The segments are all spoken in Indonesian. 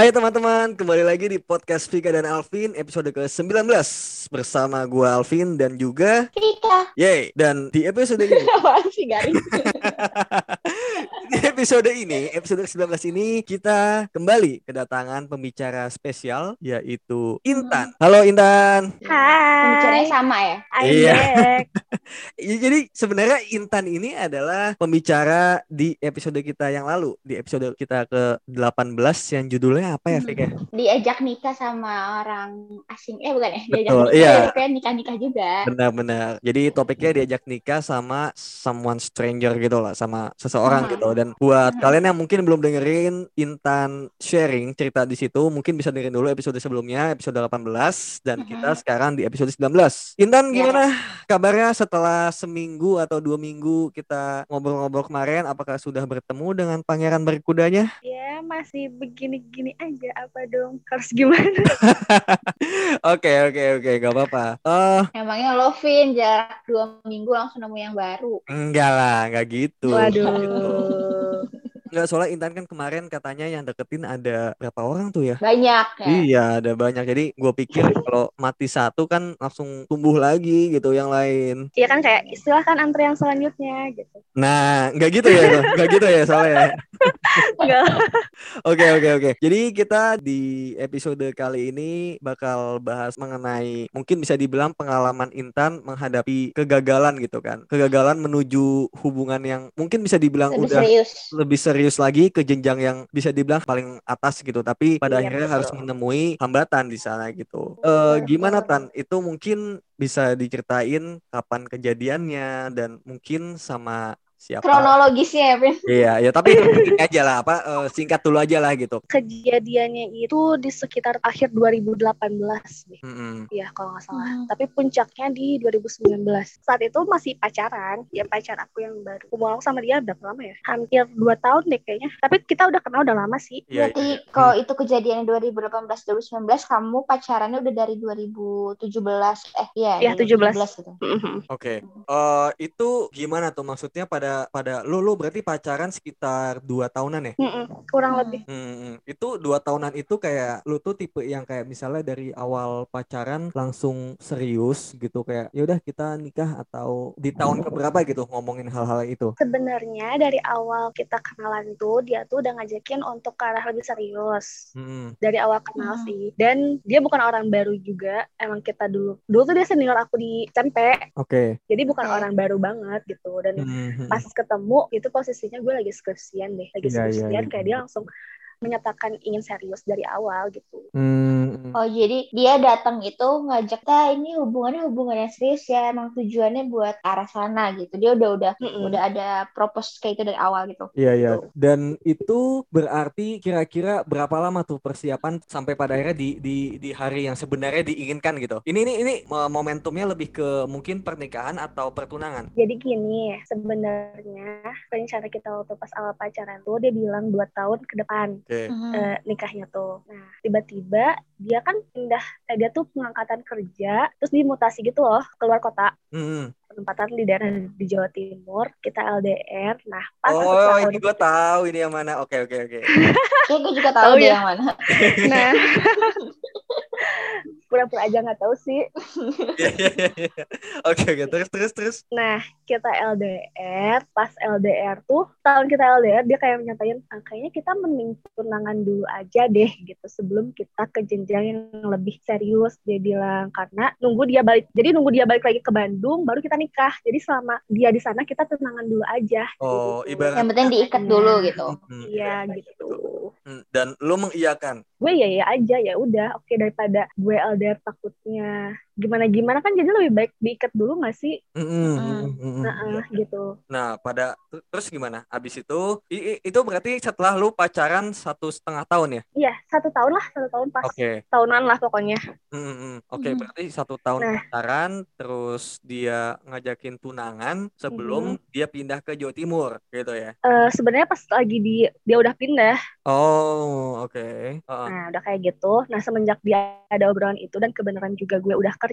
Hai teman-teman, kembali lagi di podcast Vika dan Alvin episode ke-19 bersama gua Alvin dan juga. Yeay, dan di episode ini sih garing? di episode ini, episode ke-19 ini kita kembali kedatangan pembicara spesial yaitu Intan. Halo Intan. Pembicaranya Hai, sama ya? Iya. Ya, Jadi sebenarnya Intan ini adalah pembicara di episode kita yang lalu, di episode kita ke-18 yang judulnya apa ya, Fik ya? Diajak nikah sama orang asing. Eh bukan ya? Diajak Betul, nikah. iya. ya, nikah-nikah juga. Benar-benar. Jadi topiknya diajak nikah sama someone stranger gitu lah, sama seseorang Hmm. gitu. Dan buat Hmm. kalian yang mungkin belum dengerin Intan sharing cerita di situ, mungkin bisa dengerin dulu episode sebelumnya, episode 18 dan kita sekarang di episode 19. Intan Ya. gimana kabarnya setelah seminggu atau dua minggu kita ngobrol-ngobrol kemarin? Apakah sudah bertemu dengan pangeran berkudanya? Ya, masih begini-gini aja. Apa dong? Harus gimana? Oke oke oke, gak apa-apa. Eh Emangnya lo, Vin, jarak dua minggu langsung nemu yang baru. enggak lah, enggak gitu. Waduh. Enggak, soalnya Intan kan kemarin katanya yang deketin ada berapa orang tuh ya? Banyak ya. Iya, ada banyak. Jadi gue pikir kalau mati satu kan langsung tumbuh lagi gitu yang lain. Iya kan kayak silahkan antri yang selanjutnya gitu. Nah, nggak gitu ya, Bang? nggak gitu ya soalnya. Oke, oke, oke. Jadi kita di episode kali ini bakal bahas mengenai mungkin bisa dibilang pengalaman Intan menghadapi kegagalan gitu kan. Kegagalan menuju hubungan yang mungkin bisa dibilang Lebih udah serius. lebih serius lagi ke jenjang yang bisa dibilang paling atas gitu tapi pada Iya, akhirnya betul. harus menemui hambatan di sana gitu Betul. gimana Tan itu mungkin bisa diceritain kapan kejadiannya dan mungkin sama siapa Kronologisnya ya, Vin. iya ya tapi aja lah apa eh, singkat dulu aja lah gitu Kejadiannya itu di sekitar akhir 2018 deh. Mm-mm. Iya kalau nggak salah. Hmm. Tapi puncaknya di 2019. Saat itu masih pacaran. Ya pacar aku yang baru. Hubungan aku sama dia berapa lama ya? Hampir 2 tahun deh kayaknya. Tapi kita udah kenal udah lama sih. Iya, Berarti iya, iya. kalau itu kejadian 2018-2019, kamu pacarannya udah dari 2017. Eh, iya. Iya, 17. 2017 gitu. Mhm. Oke, Eh itu gimana tuh maksudnya pada pada lu lu berarti pacaran sekitar dua tahunan ya? Mm-mm. Kurang Hmm. lebih. Hmm, itu dua tahunan itu kayak lu tuh tipe yang kayak misalnya dari awal pacaran langsung serius gitu kayak ya udah kita nikah atau di tahun keberapa gitu ngomongin hal-hal itu. Sebenarnya dari awal kita kenalan tuh dia tuh udah ngajakin untuk ke arah lebih serius. Hmm, Dari awal kenal Hmm. sih. Dan dia bukan orang baru juga. Emang kita dulu. Dulu tuh dia senior aku di SMP. oke. Jadi bukan orang baru banget gitu. Dan Hmm, pas ketemu itu posisinya gue lagi skripsian deh. Lagi Iya, iya, skripsian iya. kayak dia langsung menyatakan ingin serius dari awal gitu. hmm, Oh jadi dia datang itu ngajak kita ini hubungannya hubungan yang serius ya emang tujuannya buat arah sana gitu dia udah udah Mm-mm. udah ada propose kayak itu dari awal gitu. Iya iya. Dan itu berarti kira-kira berapa lama tuh persiapan sampai pada akhirnya di di di hari yang sebenarnya diinginkan gitu. Ini ini ini momentumnya lebih ke mungkin pernikahan atau pertunangan. Jadi gini, sebenarnya rencana kita waktu pas awal pacaran tuh dia bilang dua tahun ke depan Oke. Hmm. eh, nikahnya tuh. Nah, tiba-tiba dia kan pindah, eh, dia tuh pengangkatan kerja, terus dimutasi gitu loh keluar kota. Hmm. Penempatan di daerah di Jawa Timur, kita LDR. Nah, pas satu Oh, tahun ini gue tahu ini yang mana. Oke, oke, oke. Kayak gue juga tahu Tahu dia ya? yang mana. Nah, pura-pura aja nggak tahu sih. Iya, iya, iya, iya. Oke, oke. Terus, terus, terus. Nah, kita LDR, pas LDR tuh, tahun kita LDR, dia kayak nyatain, "Ah, kayaknya kita mending tunangan dulu aja deh, gitu, sebelum kita ke jenjang yang lebih serius, dia bilang. Karena nunggu dia balik, jadi nunggu dia balik lagi ke Bandung, baru kita nikah. Jadi selama dia di sana, kita tunangan dulu aja. Oh, gitu. ibarat- Yang penting diikat dulu gitu. Hmm, Iya, gitu. Hmm, Dan lu mengiyakan. Gue ya ya aja, ya udah, oke daripada gue LDR takutnya gimana-gimana kan jadi lebih baik diikat dulu gak sih? Hmm, hmm, hmm. Nah, eh, gitu. Nah, pada ter- terus gimana? Abis itu, i- i- itu berarti setelah lu pacaran satu setengah tahun ya? Iya, satu tahun lah, satu tahun pas Oke. tahunan lah pokoknya. Hmm, hmm. Oke, Hmm. berarti satu tahun Nah. pacaran, terus dia ngajakin tunangan sebelum dia pindah ke Jawa Timur, gitu ya? Eh sebenarnya pas lagi di dia udah pindah, Oh, oke. Heeh. nah udah kayak gitu. Nah semenjak dia ada obrolan itu dan kebenaran juga gue udah kerja,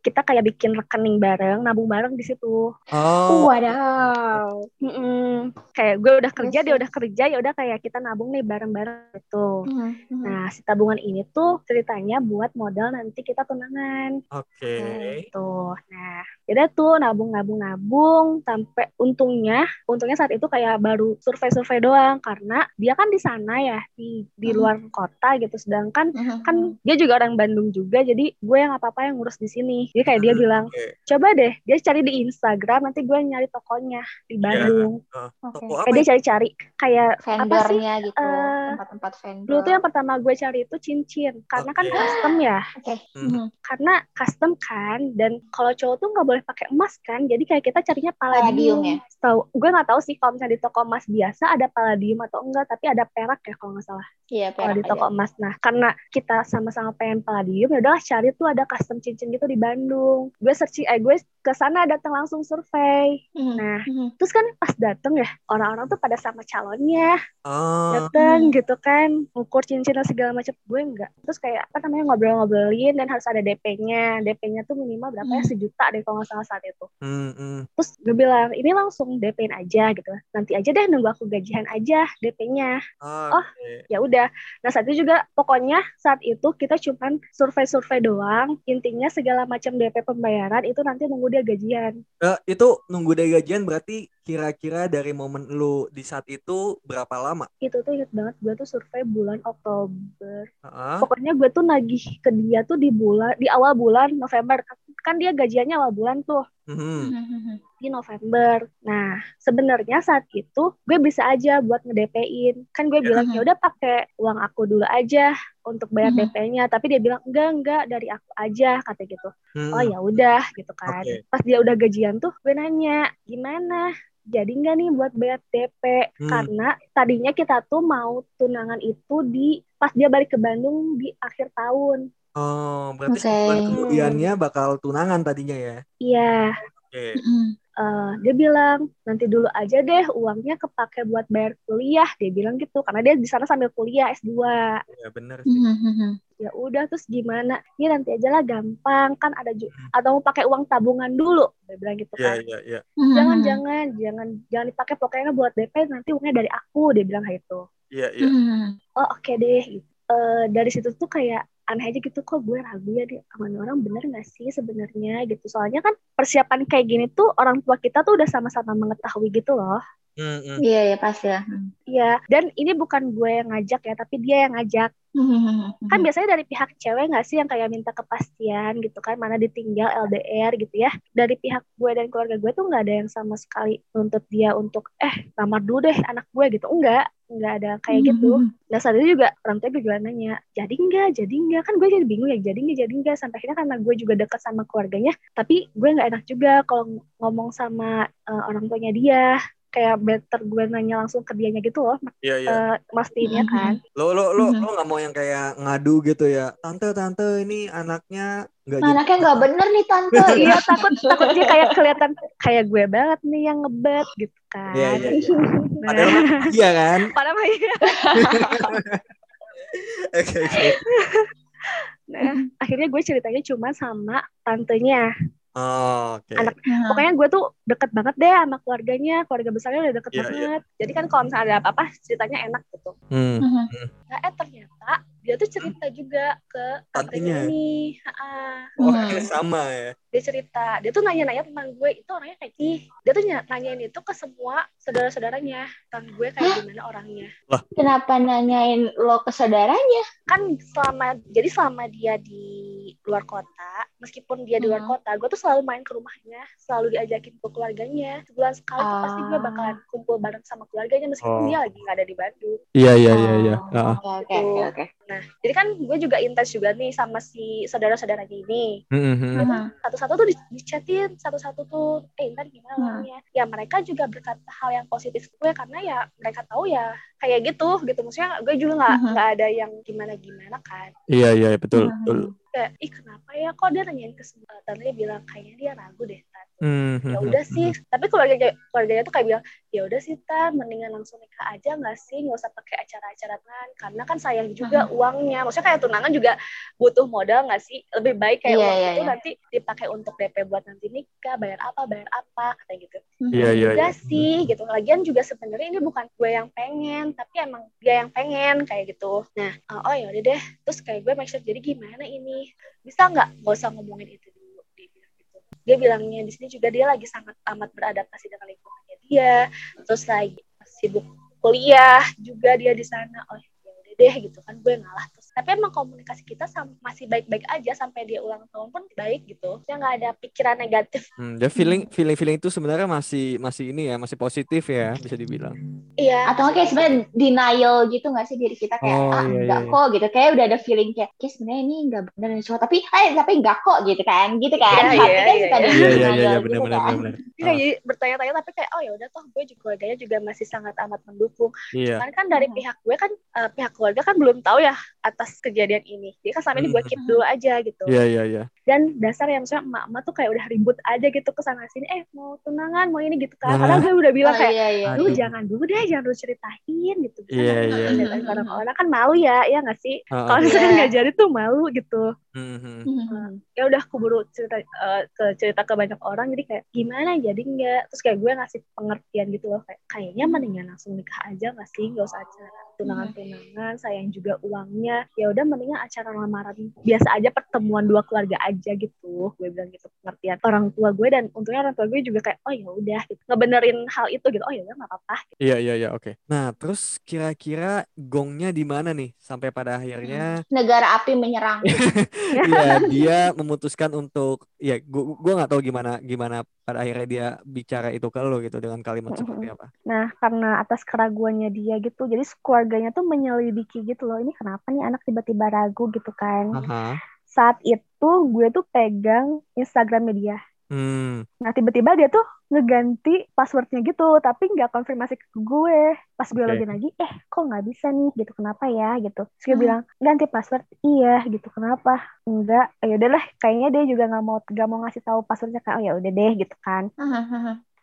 kita kayak bikin rekening bareng, nabung bareng di situ. Oh, Wadaw. Mm-mm. kayak gue udah kerja Terus, dia terus. udah kerja ya udah kayak kita nabung nih bareng-bareng gitu Mhm, mhm. nah si tabungan ini tuh ceritanya buat modal nanti kita tunangan Oke. gitu nah jadi tuh nabung nabung nabung sampai untungnya untungnya saat itu kayak baru survei-survei doang karena dia kan di sana ya di di Hmm. luar kota gitu sedangkan Mhm, kan mhm. dia juga orang Bandung juga jadi gue yang apa apa yang ngurus di sini jadi kayak dia Hmm, bilang coba deh dia cari di Instagram nanti gue nyari tokonya di Iya. Bandung Oke. Toko apa kayak dia ya? cari-cari kayak apa sih vendornya gitu eh, tempat-tempat vendor dulu tuh yang pertama gue cari itu cincin karena kan Oke. custom ya oke Hmm. Mhm. karena custom kan dan kalau cowok tuh nggak boleh pakai emas kan jadi kayak kita carinya Palladium palladium ya? tahu gue nggak tahu sih kalau misalnya di toko emas biasa ada palladium atau enggak tapi ada perak ya kalau nggak salah iya kalau di toko aja emas nah karena kita sama-sama pengen palladium ya udahlah cari tuh ada custom cincin gitu di Bandung gue searching eh gue ke sana datang langsung survei Mhm, nah mhm. terus kan pas dateng ya orang-orang tuh pada sama calonnya Oh, dateng Hmm. gitu kan ukur cincin dan segala macam gue enggak terus kayak apa namanya ngobrol-ngobrolin dan harus ada DP-nya DP-nya tuh minimal berapa ya Hmm. sejuta deh kalau nggak salah saat itu hmm, hmm. terus gue bilang ini langsung DP-in aja gitu nanti aja deh nunggu aku gajian aja DP-nya Oh. Oke. ya udah nah saat itu juga pokoknya saat itu kita cuman survei-survei doang intinya segala macam DP pembayaran itu nanti nunggu dia gajian. Eh, itu nunggu dari gajian berarti kira-kira dari momen lu di saat itu berapa lama? itu tuh inget banget gue tuh survei bulan Oktober Heeh. pokoknya gue tuh nagih ke dia tuh di bulan di awal bulan November kan dia gajiannya awal bulan tuh Mhm. Mhm. di November. Nah, sebenarnya saat itu gue bisa aja buat nge-DP-in. Kan gue bilang Mhm. ya udah pakai uang aku dulu aja untuk bayar Mhm. DP-nya, tapi dia bilang enggak enggak dari aku aja kata gitu. Hmm. Oh ya udah gitu kan. Oke. Pas dia udah gajian tuh gue nanya, "Gimana? Jadi nggak nih buat bayar DP?" Hmm. Karena tadinya kita tuh mau tunangan itu di pas dia balik ke Bandung di akhir tahun. Oh, berarti sebulan kemudiannya bakal tunangan tadinya ya? Iya, Oke. Mhm. Eh, dia bilang nanti dulu aja deh uangnya kepake buat bayar kuliah dia bilang gitu karena dia di sana sambil kuliah S2 Ya bener sih. Mhm, mhm. ya udah terus gimana ya nanti aja lah gampang kan ada ju- atau mau pakai uang tabungan dulu dia bilang gitu Iya, kan iya, iya. Mhm, jangan jangan jangan jangan dipakai pokoknya buat DP nanti uangnya dari aku dia bilang kayak gitu Iya, iya. Mhm. oh oke deh gitu. Eh, dari situ tuh kayak aneh aja gitu kok gue ragu ya deh sama orang bener gak sih sebenarnya? gitu. Soalnya kan persiapan kayak gini tuh orang tua kita tuh udah sama-sama mengetahui gitu loh Hmm, hmm. Iya, iya pasti lah. Mhm. Iya, dan ini bukan gue yang ngajak ya, tapi dia yang ngajak. Mhm, Kan biasanya dari pihak cewek nggak sih yang kayak minta kepastian gitu kan, mana ditinggal LDR gitu ya. Dari pihak gue dan keluarga gue tuh nggak ada yang sama sekali nuntut dia untuk, eh lamar dulu deh anak gue gitu. Enggak, nggak ada kayak gitu. Mhm. Nah saat itu juga orang tua gue juga nanya, jadi enggak, jadi enggak. Kan gue jadi bingung ya, jadi enggak, jadi enggak. Sampai akhirnya karena gue juga dekat sama keluarganya, tapi gue nggak enak juga kalau ngomong sama eh, orang tuanya dia. Kayak better gue nanya langsung ke dianya gitu loh, Iya, iya. eh, mastiin ya kan. Lo lo lo Mhm. lo nggak mau yang kayak ngadu gitu ya. Tante, tante ini anaknya nggak gitu. Anaknya nggak bener nih tante. Iya takut takut dia kayak kelihatan kayak gue banget nih yang ngebet gitu kan. Iya, iya, iya. Nah, Padahal iya kan? padahal iya. Oke, oke. Nah, akhirnya gue ceritanya cuma sama tantenya. Oh, oke. Anak-. Pokoknya gue tuh deket banget deh sama keluarganya, keluarga besarnya udah deket Iya, banget. Jadi kan kalau misalnya ada apa-apa ceritanya enak gitu. Hmm. Mhm. Nah, eh ternyata dia tuh cerita juga ke tantenya ini. Oh, Hmm. sama ya. Dia cerita, dia tuh nanya-nanya tentang gue itu orangnya kayak ih. Dia tuh ny- nanyain itu ke semua saudara-saudaranya tentang gue kayak gimana orangnya. Kenapa nanyain lo ke saudaranya? kan selama jadi selama dia di luar kota meskipun dia di luar Hmm. kota gue tuh selalu main ke rumahnya selalu diajakin ke keluarganya sebulan sekali tuh pasti gue Ah. bakalan kumpul bareng sama keluarganya meskipun Oh. dia lagi nggak ada di Bandung Iya, iya, Oh, Oke, oke, oke, oke. nah jadi kan gue juga intens juga nih sama si saudara-saudaranya ini Hmm, Mhm. satu-satu tuh di- dichatin satu-satu tuh eh ntar gimana Hmm. orangnya ya mereka juga berkata hal yang positif ke gue karena ya mereka tahu ya kayak gitu gitu maksudnya gue juga nggak nggak ada yang gimana gimana kan Iya, iya, betul, Mhm. Kayak ih kenapa ya? Kok dia nanyain ke semua? Tante dia bilang kayaknya dia ragu deh tante Hmm, ya hmm, udah hmm, sih tapi keluarga keluarganya tuh kayak bilang ya udah sih tan mendingan langsung nikah aja nggak sih? Nggak usah pakai acara-acara tunangan karena kan sayang juga uangnya. Maksudnya kayak tunangan juga butuh modal nggak sih? Lebih baik kayak Iya, uang iya, itu iya. nanti dipakai untuk DP buat nanti nikah bayar apa bayar apa kayak gitu. Iya, iya, udah iya. sih gitu. Lagian juga sebenarnya ini bukan gue yang pengen tapi emang dia yang pengen kayak gitu. Nah. Uh, oh ya udah deh. Terus kayak gue make sure jadi gimana ini? Bisa nggak? Nggak usah ngomongin itu dulu dia bilang gitu dia bilangnya di sini juga dia lagi sangat amat beradaptasi dengan lingkungannya dia. Terus lagi sibuk kuliah juga dia di sana. Oh ya udah deh gitu kan gue ngalah terus tapi emang komunikasi kita masih baik-baik aja sampai dia ulang tahun pun baik gitu dia nggak ada pikiran negatif Hmm, dia feeling feeling feeling itu sebenarnya masih masih ini ya, masih positif ya, bisa dibilang. iya atau nggak kayak sebenarnya denial gitu nggak sih diri kita kayak Oh, ah iya, enggak iya. kok gitu kayak udah ada feeling kayak kayak sebenarnya ini enggak benar nih tapi eh tapi enggak kok gitu kan gitu kan Iya, hati iya, kan iya, suka iya. di Iya iya iya denial iya gitu benar benar kan. benar. Jadi bertanya-tanya tapi kayak oh ya udah toh gue juga keluarganya juga masih sangat amat mendukung. Iya. Cuman kan dari Hmm. pihak gue kan eh, pihak keluarga kan belum tahu ya atas kejadian ini. Dia kan selama ini gue keep dulu aja gitu. Iya iya iya. Dan dasar yang misalnya emak-emak tuh kayak udah ribut aja gitu ke sana sini eh mau tunangan mau ini gitu kan. Nah. Padahal gue udah bilang Oh, kayak iya iya lu Aduh. jangan dulu deh jangan lu ceritain gitu. Iya, iya, ceritain iya. orang-orang kan malu ya ya nggak sih. Heeh. Kalau misalnya Iya. nggak jadi tuh malu gitu. Mhm. Hmm. ya udah keburu cerita eh, ke cerita ke banyak orang jadi kayak gimana jadi nggak terus kayak gue ngasih pengertian gitu loh kayak kayaknya mendingan langsung nikah aja nggak sih nggak usah acara tunangan tunangan sayang juga uangnya ya udah mendingan acara lamaran biasa aja pertemuan dua keluarga aja gitu gue bilang gitu pengertian orang tua gue dan untungnya orang tua gue juga kayak oh ya udah gitu ngebenerin hal itu gitu oh ya udah nggak apa-apa Iya iya iya oke. Nah, terus kira-kira gongnya di mana nih sampai pada akhirnya negara api menyerang Iya, dia memutuskan untuk ya gua gua nggak tahu gimana gimana pada akhirnya dia bicara itu ke lo gitu dengan kalimat seperti apa. Nah, karena atas keraguannya dia gitu, jadi keluarganya tuh menyelidiki gitu loh. Ini kenapa nih anak tiba-tiba ragu gitu kan? Aha. Saat itu gue tuh pegang Instagramnya dia. Hmm. Nah, tiba-tiba dia tuh ngeganti passwordnya gitu, tapi nggak konfirmasi ke gue. Pas gue Oke. login lagi, eh kok nggak bisa nih gitu, kenapa ya gitu. Terus Hmm. bilang, ganti password, iya gitu, kenapa? Enggak, ya udahlah, kayaknya dia juga nggak mau nggak mau ngasih tahu passwordnya kan, oh ya udah deh gitu kan.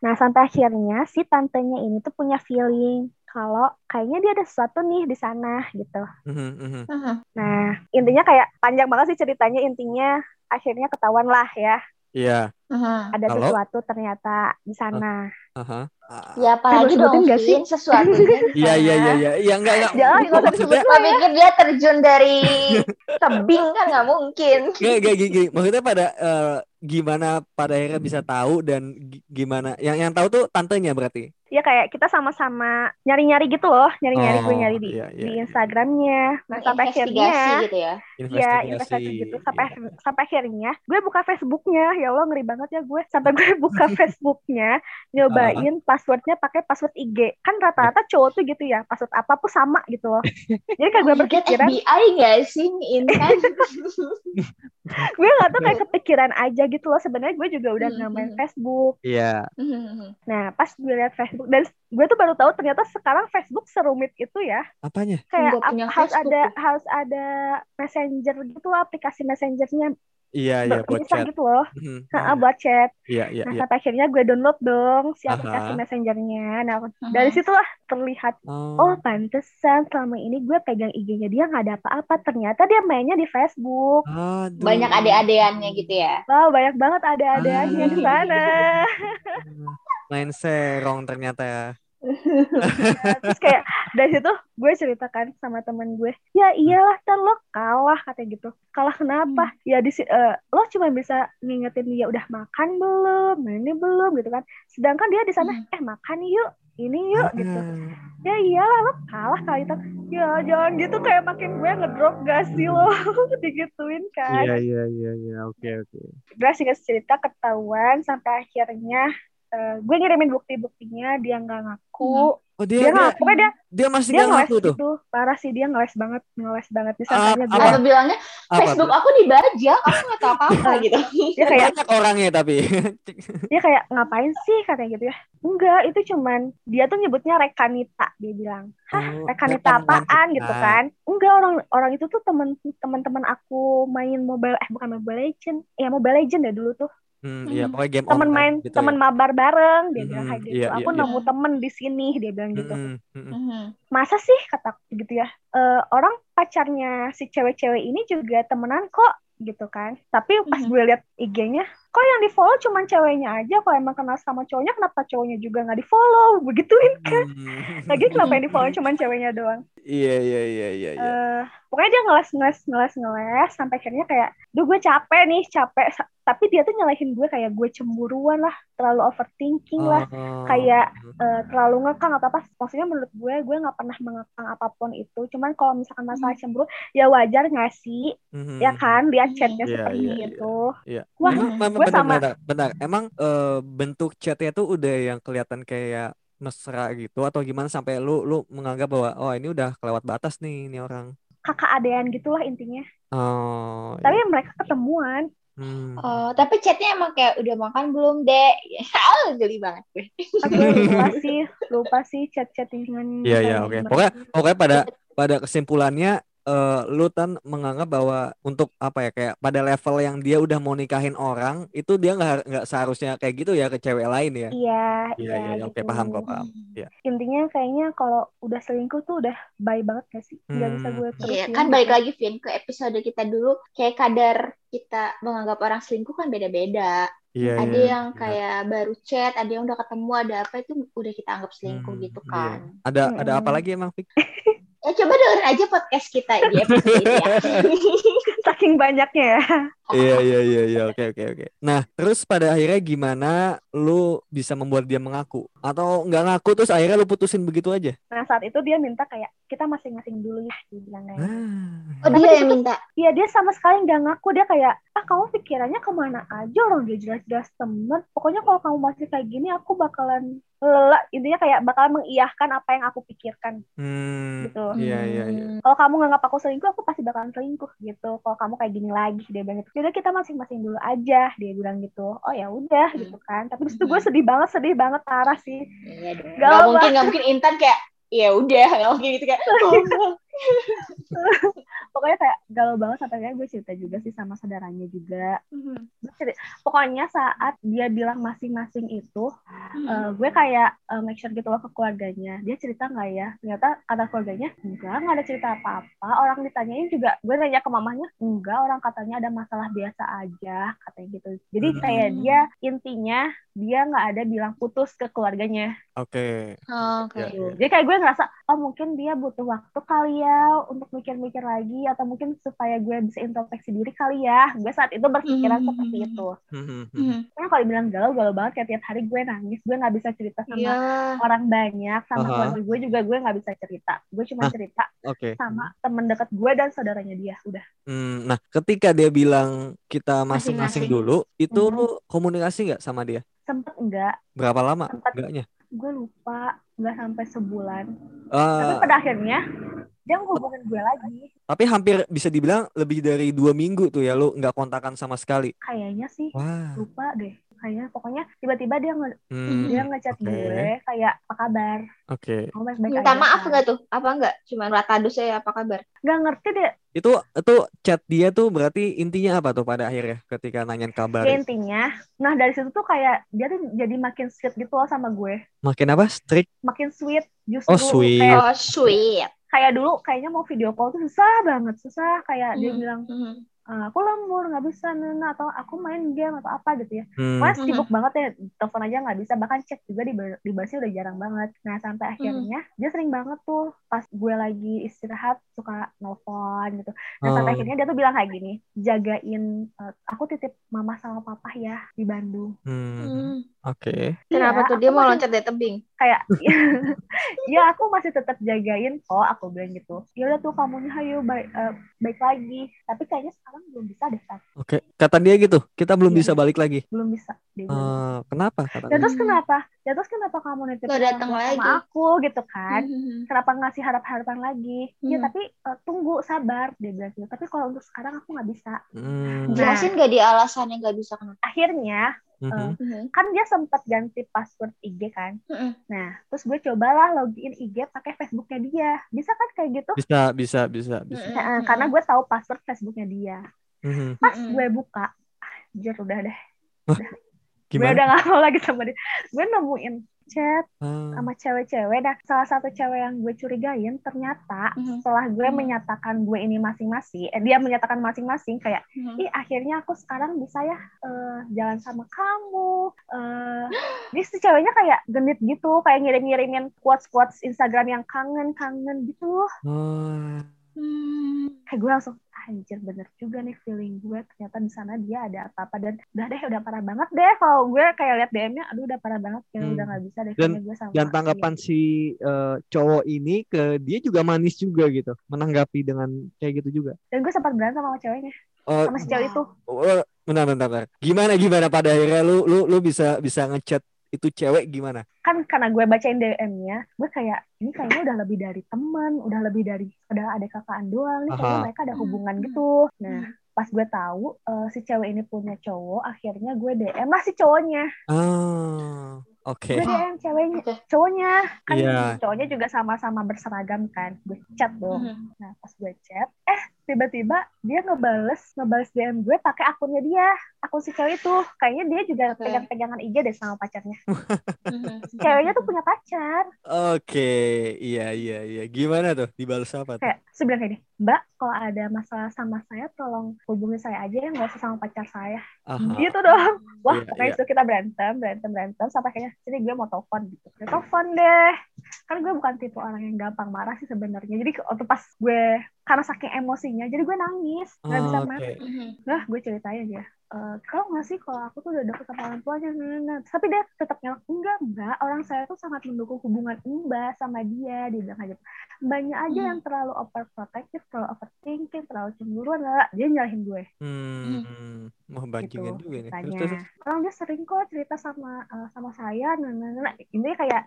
Nah, sampai akhirnya si tantenya ini tuh punya feeling kalau kayaknya dia ada sesuatu nih di sana gitu. Mhm, mhm. Nah, intinya kayak panjang banget sih ceritanya. Intinya akhirnya ketahuan lah ya, Iya. Ada Kalau- sesuatu ternyata di sana. Ah, ya apalagi Eh, gue dong nggak sih? Di Iya iya sana. iya iya. Iya enggak enggak. Jangan, nggak usah Maksudnya Gue pikir dia terjun dari tebing kan nggak mungkin. Nggak, nggak gini, gini. Maksudnya pada eh, gimana pada akhirnya bisa tahu dan gi- gimana yang yang tahu tuh tantenya berarti. Ya kayak kita sama-sama nyari-nyari gitu loh, nyari-nyari gue Oh, nyari di, iya, iya, di iya. Instagramnya. Nah, sampai Investigasi akhirnya gitu ya. ya investasi gitu sampai sampai akhirnya gue buka Facebooknya ya Allah ngeri banget ya gue. Sampai gue buka Facebooknya nyobain passwordnya pakai password IG kan rata-rata cowok tuh gitu ya password apa pun sama gitu loh. Jadi kayak gue Oh berpikiran FBI nggak sih ini Intan? gue nggak tahu kayak kepikiran aja gitu loh. Sebenarnya gue juga udah Hmm, main hmm. Facebook. Iya. nah pas gue lihat Facebook dan gue tuh baru tahu ternyata sekarang Facebook serumit itu ya. Apanya? kayak harus Facebook ada tuh. harus ada messenger gitu aplikasi messengernya Iya iya buat berpisah chat. gitu loh Mhm, Heeh, mhm. buat chat Iya iya Nah, iya. sampai akhirnya gue download dong si Aha. aplikasi messengernya. Nah, dari situlah terlihat, oh Oh. pantesan selama ini gue pegang IG-nya dia nggak ada apa-apa. Ternyata dia mainnya di Facebook. Aduh. Banyak adik-adeannya gitu ya. Wow, banyak banget ada-adanya di sana. Main serong ternyata ya. Terus kayak dari situ gue ceritakan sama temen gue, ya iyalah kan lo kalah katanya gitu. Kalah kenapa? Ya di si- eh, lo cuma bisa ngingetin dia udah makan belum, ini belum gitu kan. Sedangkan dia di sana, eh makan yuk, ini yuk gitu. Ah. ya iyalah lo kalah kali itu ya jangan gitu kayak makin gue ngedrop gak sih lo digituin kan Iya iya iya iya. Oke oke. Singkat cerita ketahuan sampai akhirnya eh, gue ngirimin bukti-buktinya dia nggak ngaku. Oh dia dia nggak dia, pokoknya dia dia masih dia ngaku tuh. gitu. Parah sih dia ngeles banget ngeles banget. Bisa tanya apa? gue Atau bilangnya Apa? Facebook aku dibajak, aku nggak tahu apa-apa gitu. dia kayak Banyak orangnya tapi. dia kayak ngapain sih? katanya gitu ya. Enggak itu cuman dia tuh nyebutnya rekanita dia bilang. Hah Oh, rekanita rekan apaan? gitu kan. Enggak orang orang itu tuh temen teman-teman aku main mobile eh bukan mobile legend ya mobile legend ya dulu tuh Hmm, iya, Hmm. pokoknya game temen main gitu temen ya. mabar bareng dia bilang kayak gitu iya, aku iya, nemu temen di sini dia bilang gitu mm-mm. Mhm. masa sih kata gitu ya Eh, orang pacarnya si cewek-cewek ini juga temenan kok gitu kan tapi pas Mhm. gue liat IG-nya kok yang di follow cuman ceweknya aja kalau emang kenal sama cowoknya kenapa cowoknya juga nggak di follow begituin kan Hmm. lagi kenapa yang di follow cuman ceweknya doang Iya, iya, iya, iya, iya. Eh, pokoknya dia ngeles ngeles ngeles ngeles sampai akhirnya kayak duh gue capek nih capek tapi dia tuh nyalahin gue kayak gue cemburuan lah terlalu overthinking lah Oh. kayak eh, terlalu ngekang atau apa maksudnya menurut gue gue nggak pernah mengekang apa pun itu cuman kalau misalkan masalah cemburu ya wajar nggak sih Mhm. ya kan lihat chatnya Iya, seperti iya, iya. itu Iya. Wah, emang, gue sama- benar, benar. Emang eh, bentuk chatnya tuh udah yang kelihatan kayak mesra gitu atau gimana sampai lu lu menganggap bahwa oh ini udah kelewat batas nih ini orang. kakak adean gitulah intinya Oh. tapi iya. mereka ketemuan Hmm. Oh, tapi chatnya emang kayak udah makan belum, Dek? Ah, geli banget gue. lupa sih lupa sih chat chattingan Iya, iya, oke. Pokoknya pokoknya pada pada kesimpulannya eh, lu kan menganggap bahwa untuk apa ya kayak pada level yang dia udah mau nikahin orang itu dia nggak nggak seharusnya kayak gitu ya ke cewek lain ya. iya Iya, iya, iya. Oke, gitu. paham kok, paham. intinya kayaknya kalau udah selingkuh tuh udah bye banget gak sih nggak bisa Hmm. gue Iya, terusin kan balik lagi Vin ke episode kita dulu kayak kadar kita menganggap orang selingkuh kan beda-beda. Iya, ada iya, yang benar. kayak baru chat, ada yang udah ketemu, ada apa itu udah kita anggap selingkuh Hmm, gitu iya. kan. Ada ada apa lagi emang Fik? Ya coba dengerin aja podcast kita di episode ini ya. saking banyaknya ya Iya iya iya iya oke oke oke. Nah terus pada akhirnya gimana lu bisa membuat dia mengaku atau nggak ngaku terus akhirnya lu putusin begitu aja? nah saat itu dia minta kayak kita masing-masing dulu ya dia bilang kayak gitu. Ah. Oh dia yang minta. Iya dia sama sekali nggak ngaku dia kayak ah kamu pikirannya ke mana aja orang dia jelas-jelas temen pokoknya kalau kamu masih kayak gini aku bakalan lelak intinya kayak bakalan mengiyahkan apa yang aku pikirkan Hmm. gitu Iya iya iya. Hmm. kalau kamu nganggap aku selingkuh aku pasti bakalan selingkuh gitu kalau kamu kayak gini lagi dia bilang gitu udah kita masing-masing dulu aja dia bilang gitu oh ya udah Hmm. gitu kan tapi di situ gue sedih banget sedih banget parah sih Iya dong. Gak Gak mungkin, gak mungkin Intan kayak ya udah gak mungkin gitu kayak oh. pokoknya kayak galau banget sampai kayak gue cerita juga sih sama saudaranya juga Mhm. Gue cerita- pokoknya saat dia bilang masing-masing itu Mhm. eh, gue kayak eh, make sure gitu loh ke keluarganya dia cerita nggak ya ternyata kata keluarganya enggak nggak ada cerita apa-apa orang ditanyain juga gue nanya ke mamahnya enggak orang katanya ada masalah biasa aja katanya gitu jadi Hmm. kayak dia intinya dia nggak ada bilang putus ke keluarganya Oke. Oh, Oke. Ya, ya. jadi kayak gue ngerasa oh mungkin dia butuh waktu kali ya untuk mikir-mikir lagi atau mungkin supaya gue bisa introspeksi diri kali ya gue saat itu berpikiran Hmm. seperti itu Hmm, hmm, hmm. Mhm. Karena kalau dibilang galau, galau banget kayak tiap hari gue nangis, gue nggak bisa cerita sama Iya. orang banyak, sama Aha. keluarga gue juga gue nggak bisa cerita. Gue cuma Ah. cerita Oke. sama temen dekat gue dan saudaranya dia. Udah. Hmm, nah ketika dia bilang kita masing-masing Masing-masing. dulu, itu Mhm. lu komunikasi nggak sama dia? Sempet enggak, Berapa lama? Sempet. Enggaknya? gue lupa, nggak sampai sebulan. Tapi Ah, pada akhirnya dia ngehubungin gue lagi. tapi hampir bisa dibilang lebih dari dua minggu tuh ya lu nggak kontakan sama sekali. Kayaknya sih Wah. lupa deh. Kayaknya pokoknya tiba-tiba dia nge Hmm, dia ngechat oke. gue kayak apa kabar? Oke. Baik-baik Minta aja, maaf kan? nggak tuh? Apa enggak? Cuma rata saya apa kabar? Nggak ngerti deh. Itu itu chat dia tuh berarti intinya apa tuh pada akhirnya ketika nanyain kabar? Ya intinya, nah dari situ tuh kayak dia tuh jadi makin sweet gitu loh sama gue. Makin apa? Strict? makin sweet justru Oh, sweet. kayak Oh sweet. Kayak dulu kayaknya mau video call tuh susah banget susah kayak dia Hmm. bilang. "Eh, aku lembur nggak bisa nena atau aku main game atau apa gitu ya Hmm. Mas Mhm. sibuk banget ya telepon aja nggak bisa bahkan chat juga di dibalasnya udah jarang banget nah sampai akhirnya dia sering banget tuh pas gue lagi istirahat suka nelfon gitu nah sampai Oh. akhirnya dia tuh bilang kayak gini jagain eh, aku titip mama sama papa ya di Bandung Hmm. Hmm. Oke. Kenapa Iya, tuh dia mau masih- loncat dari tebing? kayak ya aku masih tetap jagain kok aku bilang gitu ya udah tuh kamunya hayu baik eh, baik lagi tapi kayaknya sekarang belum bisa deh. Oke. Kata dia gitu, kita belum Iya. bisa balik lagi. belum bisa dia. Eh, kenapa kata ya terus Hmm. kenapa ya terus kenapa kamu nitip Nggak datang sama lagi. aku gitu kan Mhm. kenapa ngasih harap-harapan lagi ya Hmm. tapi eh, tunggu sabar dia bilang gitu tapi kalau untuk sekarang aku nggak bisa Hmm. Nah. Jelasin gak dia alasannya gak bisa kenapa? akhirnya Mhm. Mhm. kan dia sempat ganti password IG kan Mhm. nah terus gue cobalah login IG pakai Facebooknya dia bisa kan kayak gitu Bisa, bisa, bisa, bisa. Nah, karena gue tahu password Facebooknya dia Mhm. pas Mm-mm. gue buka anjir udah deh gue Gimana? udah gak mau lagi sama dia gue nemuin chat Ah, sama cewek-cewek nah salah satu cewek yang gue curigain ternyata Mhm. setelah gue Hmm. menyatakan gue ini masing-masing eh, dia menyatakan masing-masing kayak Mhm. ih akhirnya aku sekarang bisa ya eh, jalan sama kamu eh ini si ceweknya kayak genit gitu kayak ngirim-ngirimin quotes-quotes Instagram yang kangen-kangen gitu oh, Hmm. kayak gue langsung anjir bener juga nih feeling gue. Ternyata di sana dia ada apa-apa. Dan udah deh udah parah banget deh kalau gue kayak liat DM-nya aduh udah parah banget. Kayak Hmm. udah nggak bisa deh Dan- gue sama dan tanggapan si eh, cowok ini ke dia juga manis juga gitu menanggapi dengan kayak gitu juga. Dan gue sempat berantem sama ceweknya oh, sama si cewek itu. oh, bentar, bentar, bentar. gimana gimana pada akhirnya? Lu lu lu bisa bisa ngechat itu cewek gimana kan karena gue bacain DM-nya gue kayak ini kayaknya udah lebih dari teman udah lebih dari udah ada kakaan doang nih kayaknya mereka ada Hmm. hubungan Hmm. gitu nah pas gue tahu eh, si cewek ini punya cowok akhirnya gue DM lah si cowoknya ah oke gue DM ceweknya cowoknya kan Iya. cowoknya juga sama-sama berseragam kan gue chat dong Mhm. nah pas gue chat eh tiba-tiba dia ngebales ngebales DM gue pakai akunnya dia akun si cewek itu. Kayaknya dia juga Oke. pegang-pegangan IG deh sama pacarnya. Mhm. si ceweknya tuh punya pacar. Oke iya iya iya. Gimana tuh? Dibalas apa tuh? Kayak sebenarnya kayak gini mbak kalau ada masalah sama saya tolong hubungi saya aja ya nggak usah sama pacar saya. Aha. gitu dong. Wah Iya, pokoknya iya. itu kita berantem berantem berantem sampai kayaknya sini gue mau telepon gitu. Gue telepon deh. Kan gue bukan tipe orang yang gampang marah sih sebenarnya. Jadi waktu pas gue karena saking emosinya jadi gue nangis nggak bisa Oh, oke. marah Mhm. nah gue ceritain aja. Eh kalau nggak sih kalau aku tuh udah deket sama orang tuanya? Nah, nah, nah. tapi dia tetap nyelak enggak mbak. Orang saya tuh sangat mendukung hubungan mbak sama dia dia bilang aja. Banyak aja Hmm. yang terlalu overprotective terlalu overthinking terlalu cemburuan lah dia nyalahin gue. Hmm mau bajingan gitu juga nih. Terus, ceritanya. terus orang dia sering kok cerita sama eh, sama saya nah, nah, nah, nah. ini kayak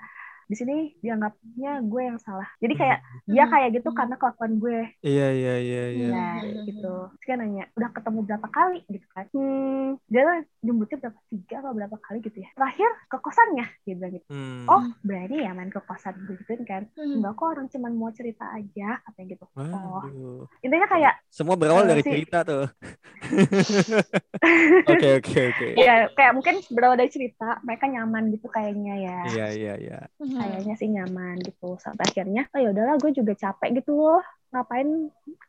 di sini dianggapnya gue yang salah jadi kayak dia Hmm. kayak gitu Hmm. karena kelakuan gue iya iya iya iya Iya. Nah, gitu. Terus dia nanya, udah ketemu berapa kali gitu kan? Hmm, dia tuh jemputnya berapa tiga atau berapa kali gitu ya. Terakhir ke kosannya, dia bilang gitu. Hmm. Oh, berani ya main ke kosan gitu kan? Enggak kok orang cuman mau cerita aja, katanya gitu. Oh, intinya kayak Semua berawal Eh, dari si- cerita tuh. Oke oke oke. ya kayak mungkin berawal dari cerita, mereka nyaman gitu kayaknya ya. Iya iya iya. Mhm. Kayaknya sih nyaman gitu. Sampai akhirnya, oh ya udahlah gue juga capek gitu loh. Ngapain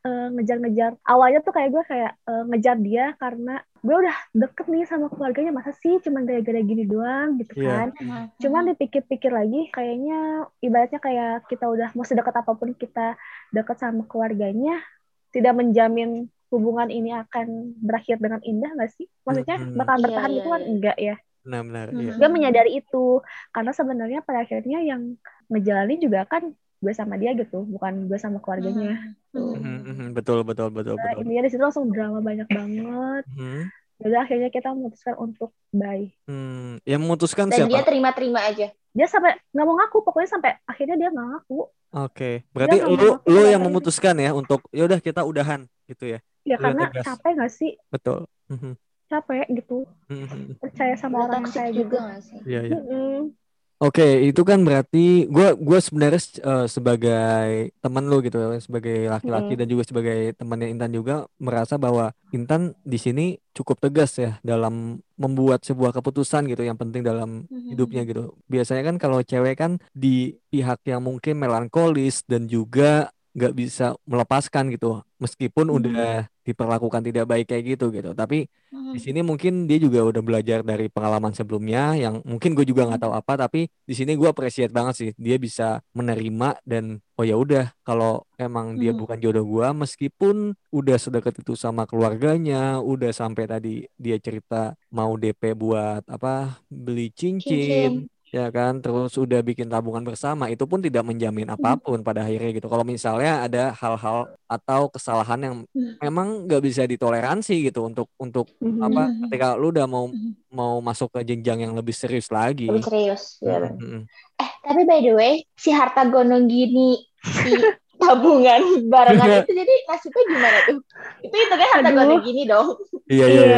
eh, ngejar-ngejar. Awalnya tuh kayak gue kayak eh, ngejar dia karena gue udah deket nih sama keluarganya masa sih cuman gara-gara gini doang gitu Iya. kan Mhm. cuman dipikir-pikir lagi kayaknya ibaratnya kayak kita udah mau sedekat apa pun kita deket sama keluarganya tidak menjamin hubungan ini akan berakhir dengan indah nggak sih maksudnya Mhm. bakal Iya, bertahan iya, gitu kan iya. enggak ya Benar benar iya. gue menyadari itu karena sebenarnya pada akhirnya yang ngejalanin juga kan gue sama dia gitu bukan gue sama keluarganya Mhm. Mhm, mhm. Betul betul betul Nah, betul. intinya di situ langsung drama banyak banget Mhm. jadi akhirnya kita memutuskan untuk bye Hmm, yang memutuskan Dan dia siapa? terima-terima aja. dia sampai nggak mau ngaku pokoknya sampai akhirnya dia nggak ngaku Oke, berarti nggak lu lu yang memutuskan ya untuk ya udah kita udahan gitu ya. ya Udah karena tegas. capek nggak sih Betul. Capek gitu mhm. percaya sama Udah orang kayak juga gitu sih? Iya iya. Mm-mm. Oke, itu kan berarti gua gua sebenarnya eh, sebagai teman lu gitu ya, sebagai laki-laki Mm. dan juga sebagai temannya Intan juga merasa bahwa Intan di sini cukup tegas ya dalam membuat sebuah keputusan gitu yang penting dalam Mhm. hidupnya gitu. Biasanya kan kalau cewek kan di pihak yang mungkin melankolis dan juga nggak bisa melepaskan gitu, meskipun Mhm. udah diperlakukan tidak baik kayak gitu gitu. Tapi Mhm. di sini mungkin dia juga udah belajar dari pengalaman sebelumnya yang mungkin gue juga nggak tahu apa tapi di sini gue appreciate banget sih dia bisa menerima dan oh ya udah kalau emang dia Hmm. bukan jodoh gue meskipun udah sedekat itu sama keluarganya udah sampai tadi dia cerita mau DP buat apa beli cincin Cincin. Ya kan terus udah bikin tabungan bersama itu pun tidak menjamin apa pun pada akhirnya gitu kalau misalnya ada hal-hal atau kesalahan yang Hmm. memang nggak bisa ditoleransi gitu untuk untuk Mhm. apa ketika lu udah mau mau masuk ke jenjang yang lebih serius lagi Lebih serius. ya. Eh, tapi by the way, si harta gonong gini si tabungan barengan itu jadi nasibnya gimana tuh? Itu itu kan harta gue gini dong. Iya iya Iya.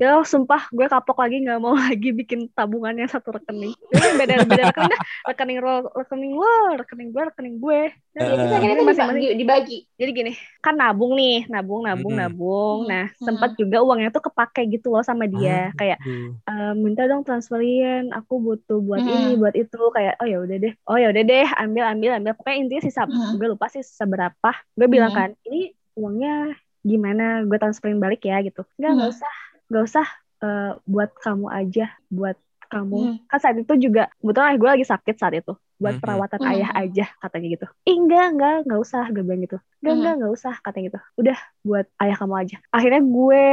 iya. Ya sumpah gue kapok lagi nggak mau lagi bikin tabungannya satu rekening. Jadi beda beda rekening dah. Rekening lo, rekening lo, rekening gue, rekening gue. Terus akhirnya Ini tuh masing-masing. dibagi, dibagi. Jadi gini, kan nabung nih, nabung, nabung, Mm-mm. nabung. Nah, Mm-mm. sempat juga uangnya tuh kepake gitu loh sama dia. Kayak Aduh. "Eh, minta dong transferin, aku butuh buat Mm. ini, buat itu. Kayak oh ya udah deh, oh ya udah deh, ambil, ambil, ambil. Pokoknya intinya sisa, Mm. gue lupa sih sisa berapa. Gue bilang Mm. kan, ini uangnya gimana? Gue transferin balik ya gitu. Enggak, nggak Mm. usah, nggak usah. eh, buat kamu aja, buat kamu. Mm. Kan saat itu juga kebetulan gue lagi sakit saat itu buat Mhm. perawatan Mhm. ayah aja katanya gitu. Enggak, enggak, enggak usah, gue bilang gitu. Enggak, Mhm. enggak, enggak usah katanya gitu. Udah buat ayah kamu aja. Akhirnya gue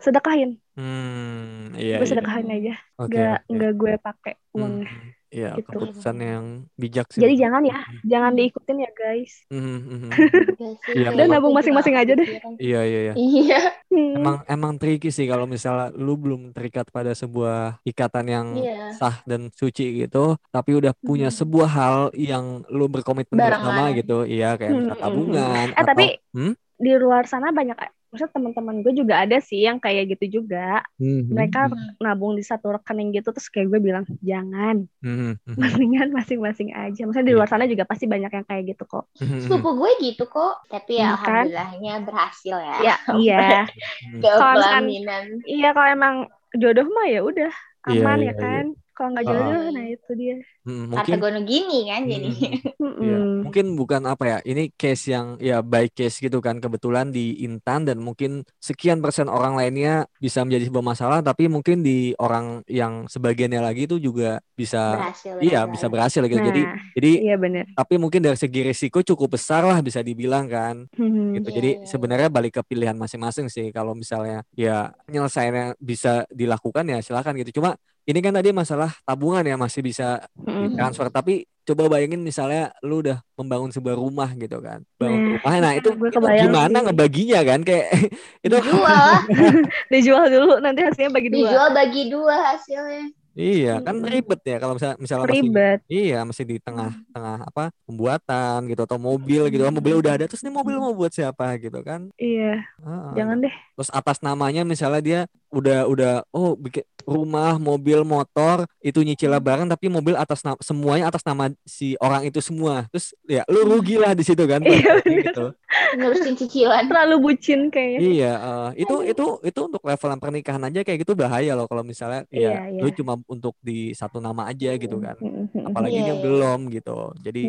sedekahin, Hmm, iya gue iya. sedekahin aja. Oke. Enggak, oke. enggak gue pakai Hmm, uangnya. Iya, Gitu. keputusan yang bijak sih. Jadi jangan ya, jangan diikutin ya guys. Mhm, mhm. Iya sih, Iya, Udah gitu nabung masing-masing aja deh. Iya iya iya. Iya. Hmm. Emang emang tricky sih kalau misalnya lu belum terikat pada sebuah ikatan yang Iya. sah dan suci gitu, tapi udah punya Mhm. sebuah hal yang lu berkomitmen bersama gitu, iya kayak Hmm, misal hmm, tabungan Eh atau tapi Hmm? di luar sana banyak, maksudnya teman-teman gue juga ada sih yang kayak gitu juga. Mhm, Mereka Hmm. nabung di satu rekening gitu terus kayak gue bilang jangan, mhm, mhm, mendingan masing-masing aja. Maksudnya di Iya. luar sana juga pasti banyak yang kayak gitu kok. Sepupu gue gitu kok, tapi ya Iya kan? alhamdulillahnya berhasil ya. Ya, iya. Gak Kalau. Iya kalau emang jodoh mah ya udah Iya, aman iya, ya kan. Kalau nggak Ah. jodoh, nah itu dia. Mungkin gono gini kan jadi. Mm-mm. mungkin bukan apa ya, ini case yang ya by case gitu kan, kebetulan di Intan dan mungkin sekian persen orang lainnya bisa menjadi sebuah masalah, tapi mungkin di orang yang sebagiannya lagi itu juga bisa, Berhasil. iya ya. bisa berhasil gitu. Jadi, Nah, jadi iya bener. tapi mungkin dari segi risiko cukup besar lah bisa dibilang kan, Hmm. gitu. Iya, Jadi iya, iya. sebenarnya balik ke pilihan masing-masing sih. Kalau misalnya ya penyelesaiannya bisa dilakukan ya silakan gitu. Cuma ini kan tadi masalah tabungan ya masih bisa Mm-mm. transfer tapi coba bayangin misalnya lu udah membangun sebuah rumah gitu kan bangun Nah, rumah nah itu, itu gimana sih. ngebaginya kan kayak itu Dijual, Dijual dulu nanti hasilnya bagi dua. dijual bagi dua hasilnya. iya kan ribet ya kalau misalnya misalnya masih Ribet. iya masih di tengah-tengah apa pembuatan gitu atau mobil gitu kan mobil udah ada terus ini mobil mau buat siapa gitu kan Iya, Heeh. jangan deh. terus atas namanya misalnya dia udah udah oh bikin rumah mobil motor itu nyicil bareng tapi mobil atas nama semuanya atas nama si orang itu semua terus ya lu rugi lah di situ kan Iya, gitu Nerusin cicilan. Terlalu bucin kayaknya. Iya, eh, itu itu itu untuk levelan pernikahan aja kayak gitu bahaya loh kalau misalnya ya Iya, lu iya. cuma untuk di satu nama aja gitu kan. Apalagi ini iya. belum gitu. Jadi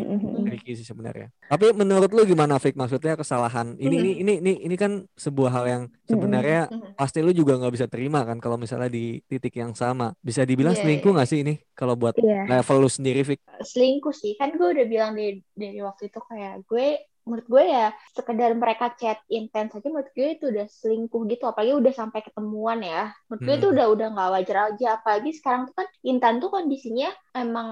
tricky sih sebenarnya. Tapi menurut lu gimana Fik? Maksudnya kesalahan ini Hmm. ini ini ini ini kan sebuah hal yang sebenarnya Mhm. pasti lu juga nggak bisa terima kan kalau misalnya di titik yang sama. Bisa dibilang Iya, selingkuh iya. nggak sih ini kalau buat Iya. level lu sendiri Fik? selingkuh sih kan gue udah bilang dari dari waktu itu kayak gue menurut gue ya sekedar mereka chat intens aja menurut gue itu udah selingkuh gitu apalagi udah sampai ketemuan ya. Menurut gue itu Hmm. udah udah nggak wajar aja apalagi sekarang tuh kan Intan tuh kondisinya emang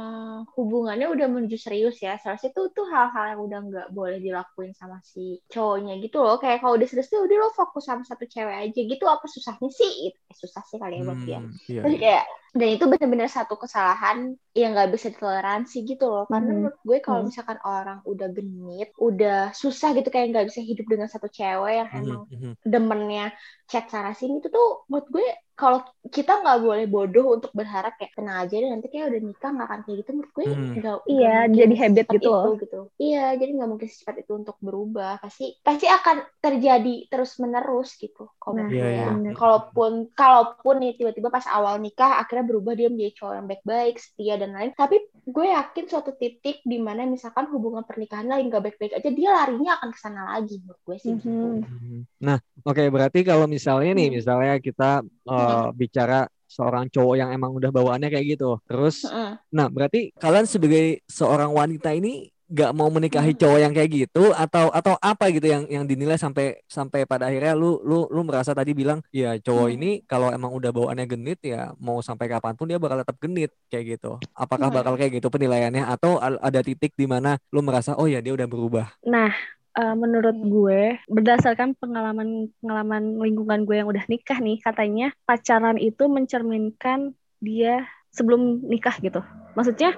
hubungannya udah menuju serius ya. Seharusnya tuh tuh hal-hal yang udah nggak boleh dilakuin sama si cowoknya gitu loh. Kayak kalau udah serius tuh udah lo fokus sama satu cewek aja gitu apa susahnya sih? Eh, susah sih kali ya buat dia. Hmm, iya, Terus iya. kayak dan itu benar-benar satu kesalahan yang nggak bisa ditoleransi gitu loh karena Mhm. menurut gue kalau Mhm. misalkan orang udah genit udah susah gitu kayak nggak bisa hidup dengan satu cewek yang Mhm, emang mhm. demennya chat sana sini itu tuh menurut gue kalau kita nggak boleh bodoh untuk berharap kayak tenang aja deh nanti kayak udah nikah nggak akan kayak gitu menurut gue Hmm. nggak Iya, nggak mungkin jadi habit gitu itu, loh. gitu iya jadi nggak mungkin secepat itu untuk berubah pasti pasti akan terjadi terus menerus gitu kalau Nah, Iya, iya. ya. bener. kalaupun kalaupun nih tiba-tiba pas awal nikah akhirnya berubah dia menjadi cowok yang baik-baik setia dan lain tapi gue yakin suatu titik di mana misalkan hubungan pernikahan lagi nggak baik-baik aja dia larinya akan ke sana lagi menurut gue sih gitu. Mhm. Mhm. Nah, oke berarti kalau misalnya nih, Hmm. misalnya kita eh, bicara seorang cowok yang emang udah bawaannya kayak gitu, terus, Heeh. nah berarti kalian sebagai seorang wanita ini nggak mau menikahi Hmm. cowok yang kayak gitu atau atau apa gitu yang yang dinilai sampai sampai pada akhirnya lu lu lu merasa tadi bilang ya cowok Hmm. ini kalau emang udah bawaannya genit ya mau sampai kapan pun dia bakal tetap genit kayak gitu. Apakah Hmm. bakal kayak gitu penilaiannya atau al- ada titik di mana lu merasa oh ya dia udah berubah? Nah, eh, menurut Hmm. gue berdasarkan pengalaman pengalaman lingkungan gue yang udah nikah nih, katanya pacaran itu mencerminkan dia sebelum nikah gitu. Maksudnya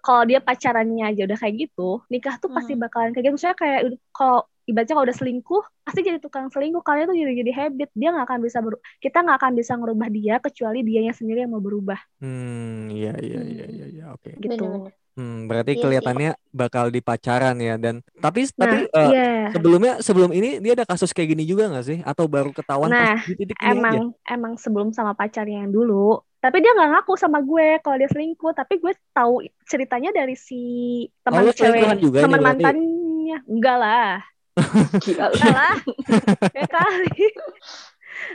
kalau dia pacarannya aja udah kayak gitu nikah tuh pasti Hmm. bakalan kayak gitu misalnya kayak udah- kalau ibaratnya kalau udah selingkuh pasti jadi tukang selingkuh karena itu jadi jadi habit dia nggak akan bisa beru- kita nggak akan bisa ngerubah dia kecuali dianya sendiri yang mau berubah Hmm, iya iya iya iya iya, oke. gitu Bener-bener. Hmm, berarti Iya sih. kelihatannya bakal di pacaran ya dan tapi nah tapi eh, iya sebelumnya sebelum ini dia ada kasus kayak gini juga nggak sih? Atau baru ketahuan Nah, pas di titik ini aja? emang emang sebelum sama pacarnya yang dulu tapi dia nggak ngaku sama gue kalau dia selingkuh tapi gue tahu ceritanya dari si Oh, teman lu cewek juga teman berarti? mantannya enggak lah enggak lah ya kali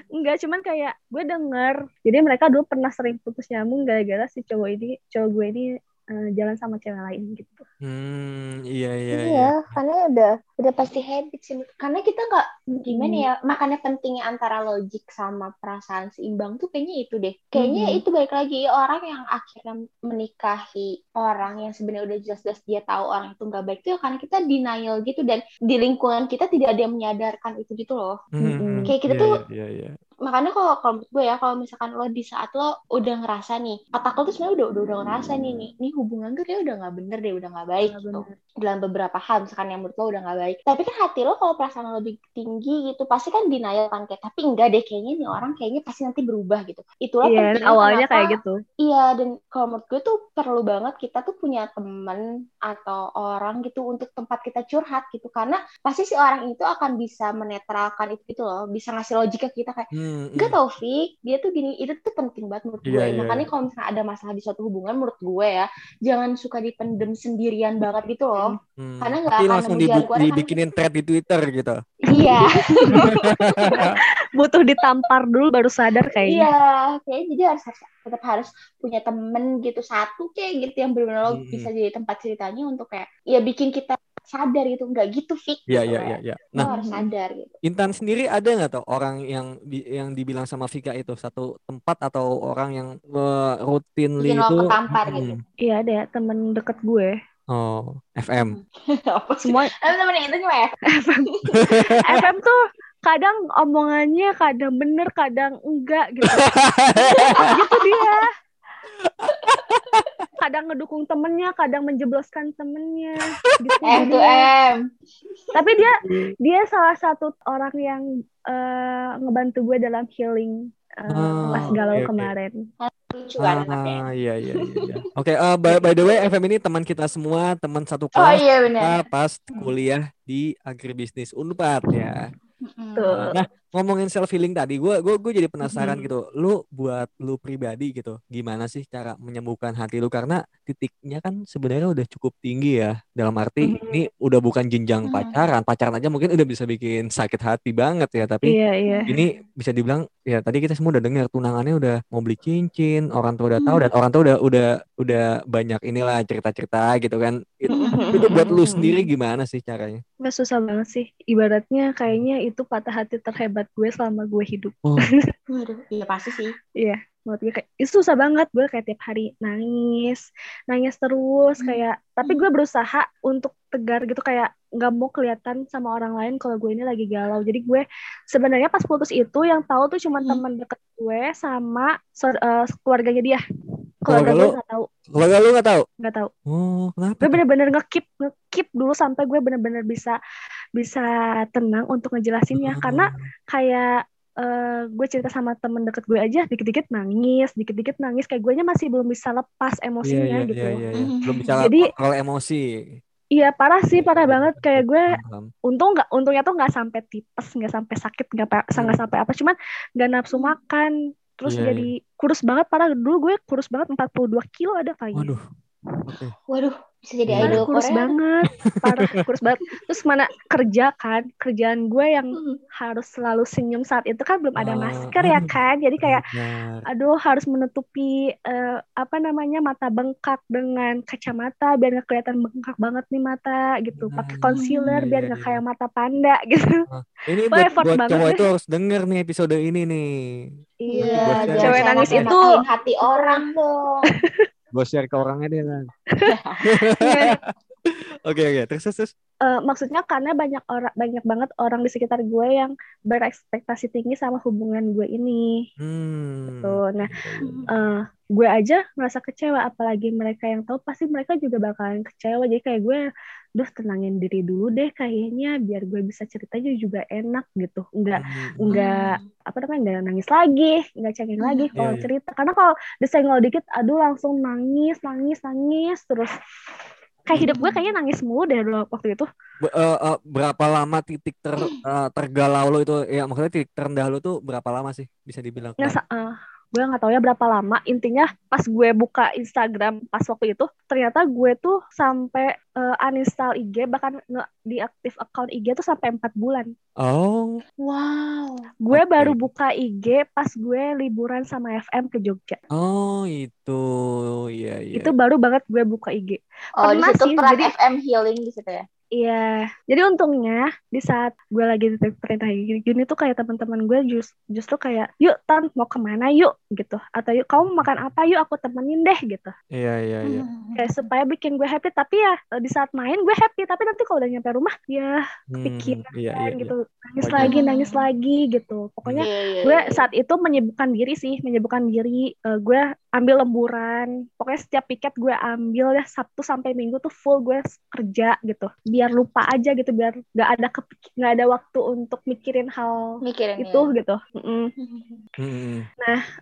enggak cuman kayak gue denger jadi mereka dulu pernah sering putus nyambung gara-gara si cowok ini cowok gue ini eh, jalan sama cewek lain gitu Hmm, iya iya Iya, iya. karena udah udah pasti habit sih. Karena kita nggak gimana Hmm. ya, makanya pentingnya antara logik sama perasaan seimbang tuh kayaknya itu deh. Kayaknya Mhm. itu balik lagi orang yang akhirnya menikahi orang yang sebenarnya udah jelas-jelas dia tahu orang itu nggak baik tuh ya karena kita denial gitu dan di lingkungan kita tidak ada yang menyadarkan itu gitu loh. Hmm, Kayak kita iya, tuh iya iya. Makanya kalau kalau menurut gue ya kalau misalkan lo di saat lo udah ngerasa nih otak lo tuh sebenarnya udah udah udah ngerasa nih nih nih hubungan tuh kayak udah nggak bener deh udah nggak baik Nggak gitu. bener. dalam beberapa hal misalkan yang menurut lo udah nggak baik. Tapi kan hati lo kalau perasaan lo lebih tinggi gitu pasti kan denial kan kayak tapi enggak deh kayaknya nih orang kayaknya pasti nanti berubah gitu. Itulah iya pentingnya awalnya kenapa kayak gitu. Iya, dan kalau menurut gue tuh perlu banget kita tuh punya temen atau orang gitu untuk tempat kita curhat gitu. Karena pasti si orang itu akan bisa menetralkan itu gitu loh, bisa ngasih logika ke kita kayak, Hmm, enggak hmm. tau Fik, dia tuh gini, itu tuh penting banget menurut Iya, gue. iya, Makanya kalau misalnya ada masalah di suatu hubungan, menurut gue ya, jangan suka dipendem sendirian banget gitu loh. Hmm. Karena nggak Tapi akan langsung dibu- keluarnya kan. dibikinin thread di Twitter gitu. Iya, butuh ditampar dulu baru sadar kayaknya iya, kayak jadi harus tetap harus punya temen gitu satu kayak gitu yang benar-benar Hmm. bisa jadi tempat ceritanya untuk kayak ya bikin kita sadar gitu nggak gitu Fik Iya gitu iya loh. iya iya. Lo Nah, harus sadar gitu Intan sendiri ada nggak tuh orang yang yang dibilang sama Vika itu satu tempat atau orang yang routinely Bikin lo itu ketampar Hmm. gitu. iya ada ya temen deket gue Oh, FM. apa sih semua temen itu cuma ya FM FM tuh kadang omongannya kadang bener kadang enggak gitu gitu dia kadang ngedukung temennya kadang menjebloskan temennya gitu M to. M tapi dia dia salah satu orang yang eh, ngebantu gue dalam healing eh, Oh, pas galau oke. kemarin lucu kan anaknya Ah, iya iya iya. iya. Oke, eh, by, by the way FM ini teman kita semua, teman satu oh kelas iya kita benar pas kuliah di agribisnis Unpad ya. Tuh. Nah, ngomongin self healing tadi, gue gue gue jadi penasaran Mhm. gitu. Lu buat lu pribadi gitu, gimana sih cara menyembuhkan hati lu? Karena titiknya kan sebenarnya udah cukup tinggi ya. Dalam arti Mhm. ini udah bukan jenjang Mhm. pacaran, pacaran aja mungkin udah bisa bikin sakit hati banget ya. Tapi iya iya ini bisa dibilang ya tadi kita semua udah dengar tunangannya udah mau beli cincin, orang tua udah tahu Hmm. dan orang tua udah udah udah banyak inilah cerita-cerita gitu kan. Itu, itu buat lu sendiri gimana sih caranya? Nggak susah banget sih ibaratnya kayaknya itu patah hati terhebat gue selama gue hidup. Oh, Waduh, iya pasti sih. Iya, menurut gue kayak itu susah banget gue kayak tiap hari nangis, nangis terus Hmm. kayak tapi gue berusaha untuk tegar gitu kayak nggak mau kelihatan sama orang lain kalau gue ini lagi galau. Jadi gue sebenarnya pas putus itu yang tahu tuh cuma Hmm. teman deket gue sama eh, keluarganya dia. Keluarga Keluarga gue lu? nggak tahu, keluarga lu nggak tahu? nggak tahu. Oh, kenapa? Gue bener-bener ngekip ngekip dulu sampai gue bener-bener bisa bisa tenang untuk ngejelasinnya karena kayak eh, gue cerita sama temen deket gue aja dikit-dikit nangis, dikit-dikit nangis kayak gue masih belum bisa lepas Iya, emosinya iya, gitu. iya, iya, iya. Mhm. Belum bisa Jadi- kontrol emosi. Iya parah sih, parah banget kayak gue Paham. untung nggak untungnya tuh nggak sampai tipes, nggak sampai sakit, nggak nggak sampai apa, cuman nggak nafsu makan, terus Iya, jadi kurus banget parah dulu gue kurus banget 42 kilo ada kayaknya. Waduh. Oke. waduh bisa jadi Iya. Parah, idol kurus Korea banget, parah kurus banget. Terus mana kerja kan, kerjaan gue yang Hmm. harus selalu senyum saat itu kan belum ada Ah, masker ya aduh. kan, jadi kayak Benar. aduh harus menutupi eh, apa namanya mata bengkak dengan kacamata biar nggak kelihatan bengkak banget nih mata gitu pakai concealer iya, biar iya, nggak iya. kayak mata panda gitu Ini buat, effort buat banget cowok itu harus denger nih episode ini nih. iya share. cewek nangis itu hati orang dong Gue share ke orangnya deh kan. Oke oke. Terus terus. terus. Eh, maksudnya karena banyak orang banyak banget orang di sekitar gue yang berekspektasi tinggi sama hubungan gue ini Hmm. tuh nah eh, gue aja merasa kecewa apalagi mereka yang tahu pasti mereka juga bakalan kecewa jadi kayak gue duh tenangin diri dulu deh kayaknya biar gue bisa ceritanya juga enak gitu nggak Hmm. nggak apa namanya nggak nangis lagi nggak cengeng lagi Hmm. kalau Iya, iya. cerita karena kalau disenggol dikit aduh langsung nangis nangis nangis terus kayak hidup gue kayaknya nangis mulu deh dulu waktu itu Be- eh, eh, berapa lama titik ter eh, tergalau lo itu ya maksudnya titik terendah lo tuh berapa lama sih bisa dibilang sa- eh, gue nggak tahu ya berapa lama. Intinya pas gue buka Instagram pas waktu itu, ternyata gue tuh sampai eh, uninstall IG, bahkan nge deaktif account IG tuh sampai empat bulan. oh Wow. Gue Oke. baru buka IG pas gue liburan sama FM ke Jogja. oh itu iya iya Itu baru banget gue buka IG. Oh, di Pernah situ sih, peran jadi- FM healing di situ ya. Iya, jadi untungnya di saat gue lagi di perintah gini, gini tuh kayak teman-teman gue just, justru kayak, yuk Tan mau ke mana yuk gitu, atau yuk kamu makan apa yuk aku temenin deh gitu. iya iya iya Hmm. kayak supaya bikin gue happy tapi ya di saat main gue happy tapi nanti kalau udah nyampe rumah ya Hmm, kepikiran iya iya iya. gitu nangis Oh, lagi iya. nangis lagi gitu pokoknya Iya, iya, gue iya. saat itu menyibukkan diri sih menyibukkan diri Eh, gue ambil lemburan. Pokoknya setiap piket gue ambil ya Sabtu sampai Minggu tuh full gue kerja gitu. Biar lupa aja gitu biar nggak ada nggak ada waktu untuk mikirin hal mikirin itu ya. gitu. Mm-mm. Hmm,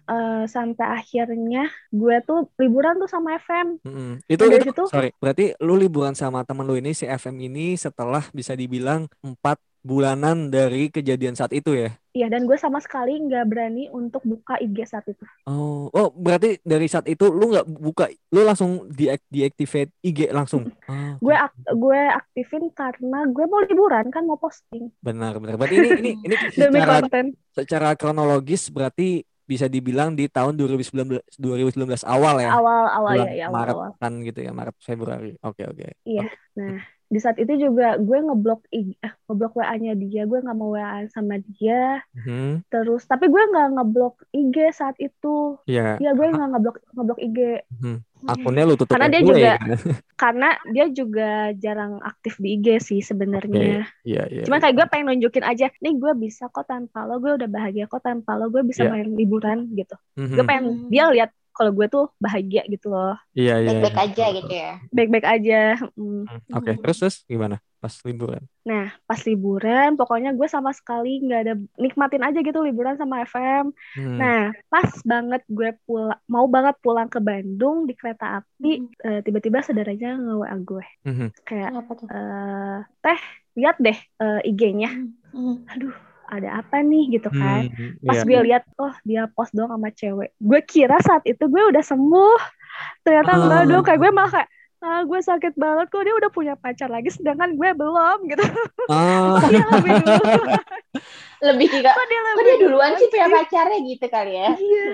Eh, sampai akhirnya gue tuh liburan tuh sama FM hmm. itu itu situ- sorry. Berarti lu liburan sama temen lu ini si FM ini setelah bisa dibilang empat bulanan dari kejadian saat itu ya Iya, dan gue sama sekali nggak berani untuk buka IG saat itu. Oh, oh berarti dari saat itu lu nggak buka, lu langsung di deactivate IG langsung. Oh, Gue ak- gue aktifin karena gue mau liburan kan mau posting benar benar. Berarti ini ini ini demi secara konten. secara kronologis berarti bisa dibilang di tahun 2019 2019 awal ya. Awal awal Bulan ya, ya awal Maret awal. kan gitu ya, Maret Februari. Oke oke. Iya. Nah, di saat itu juga gue ngeblok IG, eh, ngeblok WA-nya dia, gue nggak mau WA sama dia. Mhm. Terus, tapi gue nggak ngeblok IG saat itu. Iya, Iya, gue nggak ngeblok ngeblok IG mhm. akunnya lu tutup Karena dia ya juga- kan? karena dia juga jarang aktif di IG sih sebenarnya. Iya iya. Cuma kayak gue pengen nunjukin aja, nih gue bisa kok tanpa lo, gue udah bahagia kok tanpa lo, gue bisa Iya. main liburan gitu. Mhm. Gue pengen Hmm. dia lihat kalau gue tuh bahagia gitu loh, Iya iya. Baik-baik iya. aja gitu ya. baik-baik aja. Mm. Hmm, Oke, terus terus gimana pas liburan? Nah, pas liburan, pokoknya gue sama sekali nggak ada nikmatin aja gitu liburan sama FM. Hmm. Nah, pas banget gue pulang, mau banget pulang ke Bandung di kereta api, eh, tiba-tiba saudaranya nge-WA gue Mhm. kayak, eh, teh, lihat deh eh, IG-nya. Hmm. Aduh, ada apa nih gitu kan? Hmm, Pas iya. gue lihat, oh dia post doang sama cewek. Gue kira saat itu gue udah sembuh. Ternyata Ah. enggak dong. Kayak gue malah kayak, ah, gue sakit banget kok dia udah punya pacar lagi, sedangkan gue belum gitu. Lebih dulu. Lebih juga. Kok dia Kok lebih dia duluan sih punya pacarnya gitu kali ya? Iya,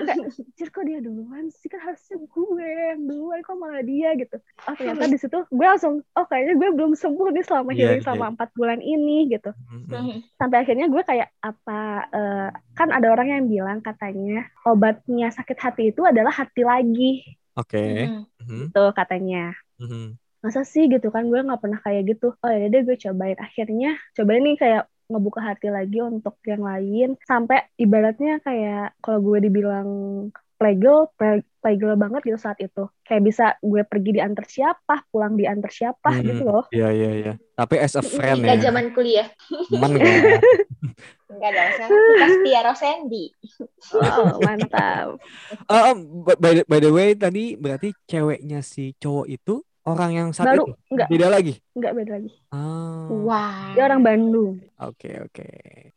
kok dia duluan sih kan harusnya gue yang duluan kok malah dia gitu. Oh ternyata di situ gue langsung oh kayaknya gue belum sembuh nih selama Iya, healing iya. selama empat bulan ini gitu. Mhm. Hmm. Sampai akhirnya gue kayak apa eh, kan ada orang yang bilang katanya obatnya sakit hati itu adalah hati lagi Oke. Hmm. Mhm. tuh katanya. Mhm. Masa sih gitu kan gue nggak pernah kayak gitu. Oh ya deh gue cobain. Akhirnya cobain nih kayak ngebuka hati lagi untuk yang lain sampai ibaratnya kayak kalau gue dibilang playgirl, play- playgirl banget gitu saat itu. Kayak bisa gue pergi diantar siapa, pulang diantar siapa Hmm. gitu loh. Iya iya iya. Tapi as a friend Nggak ya. zaman kuliah. Teman kan. Enggak dong, saya kita setia Rosendi. Wow, mantap. Oh, oh, by, the- by the way tadi berarti ceweknya si cowok itu orang yang saat Baru itu enggak beda lagi. enggak beda lagi. Ah, Wah. Dia orang Bandung. oke oke.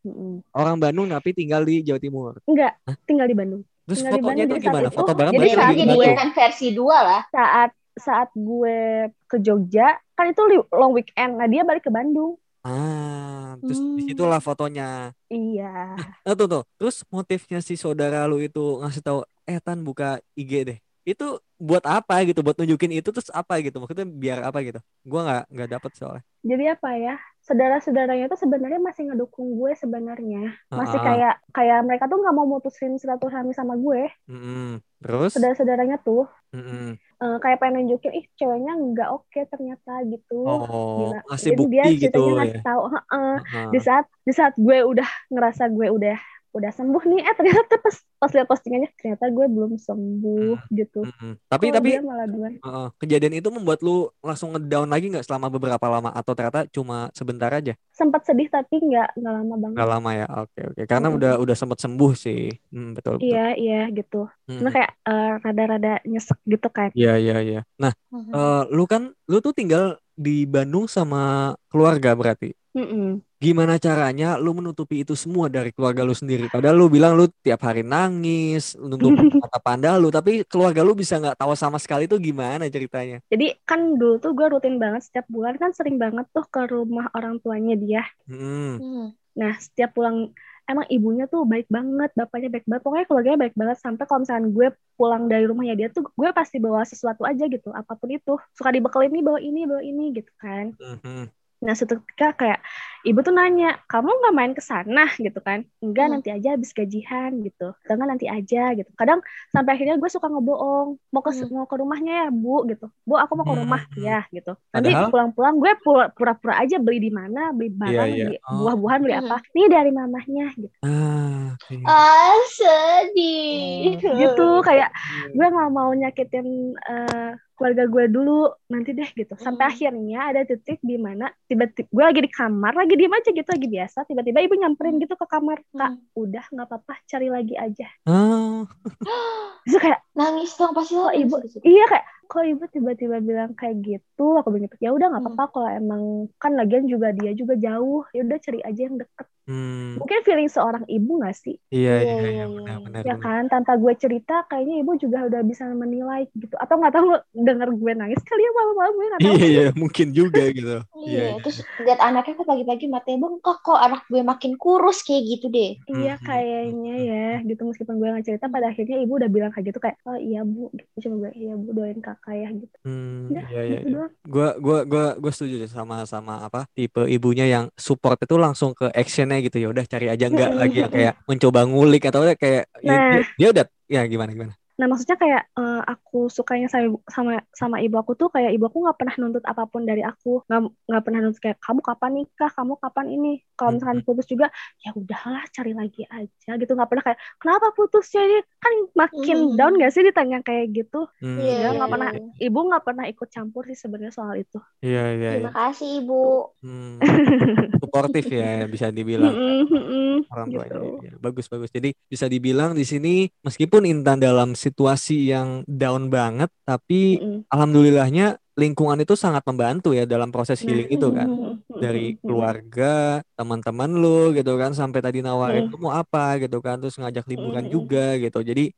Mm-mm. Orang Bandung tapi tinggal di Jawa Timur. Enggak, tinggal di Bandung. Terus Tinggal fotonya Bandung, itu gimana? itu- Foto bareng jadi saat Jadi bukan versi dua lah. Saat saat gue ke Jogja, kan itu long weekend. Nah, dia balik ke Bandung. Ah, terus Hmm. di situlah fotonya. Iya. Eh, tuh tuh. Terus motifnya si saudara lu itu ngasih tahu, eh Tan buka IG deh. Itu buat apa gitu? Buat nunjukin itu terus apa gitu? Maksudnya biar apa gitu? Gua nggak nggak dapet soalnya. Jadi apa ya? Saudara-saudaranya tuh sebenarnya masih ngedukung gue sebenarnya. Masih kayak kayak mereka tuh nggak mau mutusin silaturahmi sama gue. Mm-mm. Terus? Saudara-saudaranya tuh. Mm-mm. uh, kayak pengen nunjukin ih ceweknya nggak oke ternyata gitu Oh, Gila. ngasih jadi dia bukti gitu ceritanya ya. ngasih tahu. Heeh. di saat di saat gue udah ngerasa gue udah udah sembuh nih eh ternyata pas pas lihat postingannya ternyata gue belum sembuh gitu Mm-mm. Tapi Kok tapi malah heeh, kejadian itu membuat lu langsung ngedown lagi nggak selama beberapa lama atau ternyata cuma sebentar aja? sempat sedih tapi nggak nggak lama banget Nggak lama ya. Oke oke. Karena Mm-mm. udah udah sempat sembuh sih. Hmm, betul betul. iya iya gitu Mm-mm. Cuma kayak eh, rada-rada nyesek gitu kan Iya iya iya. Nah, Mhm. eh, lu kan lu tuh tinggal di Bandung sama keluarga berarti. Mm-mm. Gimana caranya lu menutupi itu semua dari keluarga lu sendiri? Padahal lu bilang lu tiap hari nangis, nutup mata panda lu, tapi keluarga lu bisa nggak tahu sama sekali tuh gimana ceritanya? Jadi kan dulu tuh gue rutin banget setiap bulan kan sering banget tuh ke rumah orang tuanya dia. Hmm. Nah setiap pulang emang ibunya tuh baik banget, bapaknya baik banget, pokoknya keluarganya baik banget sampai kalau misalkan gue pulang dari rumahnya dia tuh gue pasti bawa sesuatu aja gitu, apa pun itu. Suka dibekelin nih bawa ini, bawa ini gitu kan. Mhm. Nah suatu ketika kayak ibu tuh nanya, kamu nggak main ke sana gitu kan? Enggak Hmm. nanti aja habis gajian gitu. Atau enggak nanti aja gitu. Kadang sampai akhirnya gue suka ngebohong, mau ke Hmm. mau ke rumahnya ya bu gitu. Bu aku mau ke rumah Hmm. ya gitu. Nanti Padahal- pulang-pulang gue pura- pura-pura aja beli di mana, beli barang, iya. beli Oh. buah-buahan, beli Hmm. apa? Nih dari mamahnya gitu. Ah, oke. Ah, sedih. Gitu kayak gue nggak mau nyakitin eh, keluarga gue dulu nanti deh gitu sampai Hmm. akhirnya ada titik di mana tiba-tiba gue lagi di kamar lagi diem aja gitu lagi biasa tiba-tiba ibu nyamperin gitu ke kamar kak Hmm. udah nggak apa-apa cari lagi aja Ah, terus kayak Nangis dong pasti lo Oh, ibu. situ. iya kayak kok ibu tiba-tiba bilang kayak gitu aku bilang ya udah nggak Hmm. apa-apa kalau emang kan lagian juga dia juga jauh ya udah cari aja yang deket hmm. mungkin feeling seorang ibu nggak sih Iya, Iya, iya, iya, iya, iya. benar, benar, ya benar. kan tanpa gue cerita kayaknya ibu juga udah bisa menilai gitu atau nggak tahu denger gue nangis kali ya malam-malam gue nggak tahu Iya, iya, mungkin juga gitu. Iya, terus lihat anaknya kok pagi-pagi matanya bengkak kok anak gue makin kurus kayak gitu deh. Iya Mhm. kayaknya ya gitu meskipun gue nggak cerita pada akhirnya ibu udah bilang kayak gitu kayak oh iya bu gitu cuma gue iya bu doain kakak ya gitu Hmm, Udah, iya, iya, gitu iya. doang Gua, gua, gua, gua setuju deh sama sama apa tipe ibunya yang support itu langsung ke actionnya gitu ya udah cari aja nggak Mm-mm, lagi yang kayak mencoba ngulik atau kayak ya, Nah. dia, dia udah ya gimana gimana nah maksudnya kayak eh, aku sukanya sama sama sama ibu aku tuh kayak ibu aku nggak pernah nuntut apa pun dari aku. Nggak nggak pernah nuntut kayak kamu kapan nikah? Kamu kapan ini? Kalau misalkan putus juga ya udahlah cari lagi aja gitu. Nggak pernah kayak kenapa putus? Jadi kan makin Mhm. down gak sih ditanya kayak gitu? Hmm, Iya, Enggak, iya, nggak pernah iya. ibu nggak pernah ikut campur sih sebenarnya soal itu. Iya iya iya. Terima kasih ibu. Hmm, suportif ya bisa dibilang. Mm-mm, mm-mm, orang tuanya gitu. ya, bagus bagus. Jadi bisa dibilang di sini meskipun Intan dalam situasi yang down banget tapi Mm-mm. alhamdulillahnya lingkungan itu sangat membantu ya dalam proses healing itu kan. Dari keluarga teman-teman lu gitu kan sampai tadi nawarin Mm. mau apa gitu kan terus ngajak liburan juga gitu. Jadi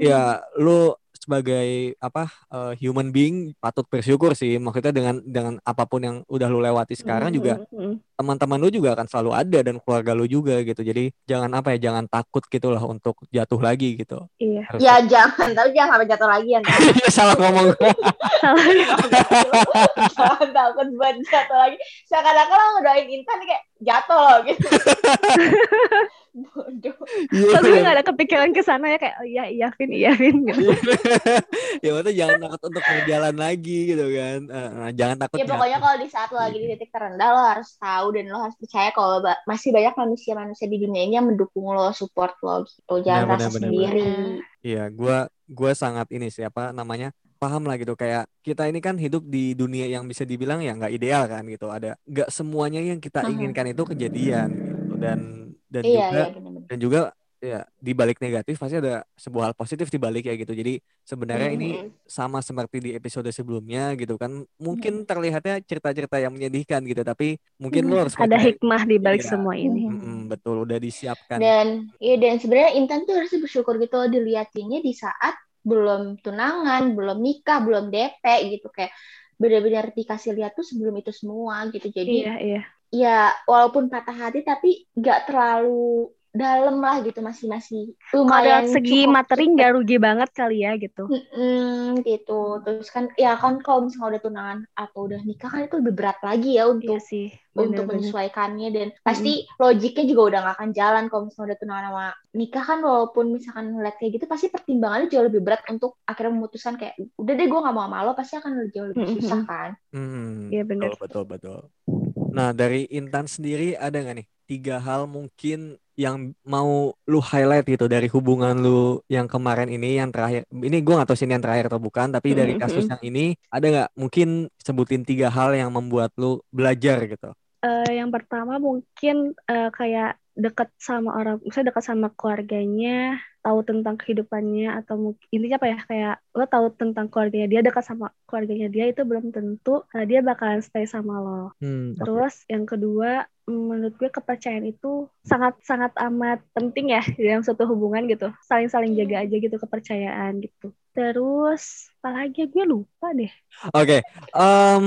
ya lu sebagai apa eh, human being patut bersyukur sih maksudnya dengan dengan apa pun yang udah lu lewati sekarang juga Mm-mm, teman-teman lu juga akan selalu ada dan keluarga lu juga gitu jadi jangan apa ya jangan takut gitulah untuk jatuh lagi gitu Iya. Harus- Ya jangan, tapi jangan sampai jatuh lagi ya. Iya, salah ngomong jangan takut buat jatuh lagi. Seakan-akan lo ngedoain Intan kayak jatuh loh gitu. Bodoh. Iya, Kok gue gak ada kepikiran ke sana ya kayak oh iya iya Vin iya Vin gitu. ya maksudnya jangan takut untuk berjalan lagi gitu kan Eh, nah, jangan takut Ya pokoknya kalau di saat lo lagi di titik terendah lo harus tahu dan lo harus percaya kalau ba- masih banyak manusia-manusia di dunia ini yang mendukung lo, support lo gitu. Jangan Benar, rasa benar, sendiri. Iya, gua gua sangat ini siapa namanya paham lah gitu. Kayak kita ini kan hidup di dunia yang bisa dibilang ya nggak ideal kan gitu. Ada nggak semuanya yang kita inginkan itu kejadian gitu. Dan dan Iya, juga iya dan juga ya di balik negatif pasti ada sebuah hal positif di balik ya gitu. Jadi sebenarnya ini Mhm. sama seperti di episode sebelumnya gitu kan. Mungkin terlihatnya cerita-cerita yang menyedihkan gitu tapi mungkin lo harus Ada hikmah di balik Iya. semua ini. Mhm. Mm-mm, betul udah disiapkan. Dan iya dan sebenarnya Intan tuh harusnya bersyukur gitu loh diliatinnya di saat belum tunangan, belum nikah, belum DP gitu kayak benar-benar dikasih lihat tuh sebelum itu semua gitu. Jadi Iya iya. ya walaupun patah hati tapi nggak terlalu dalam lah gitu masih masih kalau lumayan dari segi cukup materi cepet. nggak rugi banget kali ya gitu Mm-mm, gitu terus kan ya kan kalau misalnya udah tunangan atau udah nikah kan itu lebih berat lagi ya iya untuk sih untuk bener-bener menyesuaikannya dan pasti logiknya juga udah gak akan jalan kalau misalnya udah tunangan sama nikah kan walaupun misalkan ngeliat kayak gitu pasti pertimbangannya jauh lebih berat untuk akhirnya memutuskan kayak udah deh gue gak mau sama lo pasti akan jauh lebih Mm-mm. susah kan Hmm, Iya, bener. betul betul betul. Nah dari Intan sendiri ada nggak nih tiga hal mungkin yang mau lu highlight gitu dari hubungan lu yang kemarin ini yang terakhir ini gue nggak tahu sih ini yang terakhir atau bukan tapi dari Mhm. kasus yang ini ada nggak mungkin sebutin tiga hal yang membuat lu belajar gitu Eh, yang pertama mungkin eh, kayak dekat sama orang, misalnya dekat sama keluarganya, tahu tentang kehidupannya atau mungkin intinya apa ya kayak lo tahu tentang keluarganya dia, dekat sama keluarganya dia itu belum tentu eh, dia bakalan stay sama lo. Hmm. Terus yang kedua mm, menurut gue kepercayaan itu sangat sangat amat penting ya dalam suatu hubungan gitu, saling-saling jaga aja gitu kepercayaan gitu. Terus apalagi gue lupa deh. Oke, em,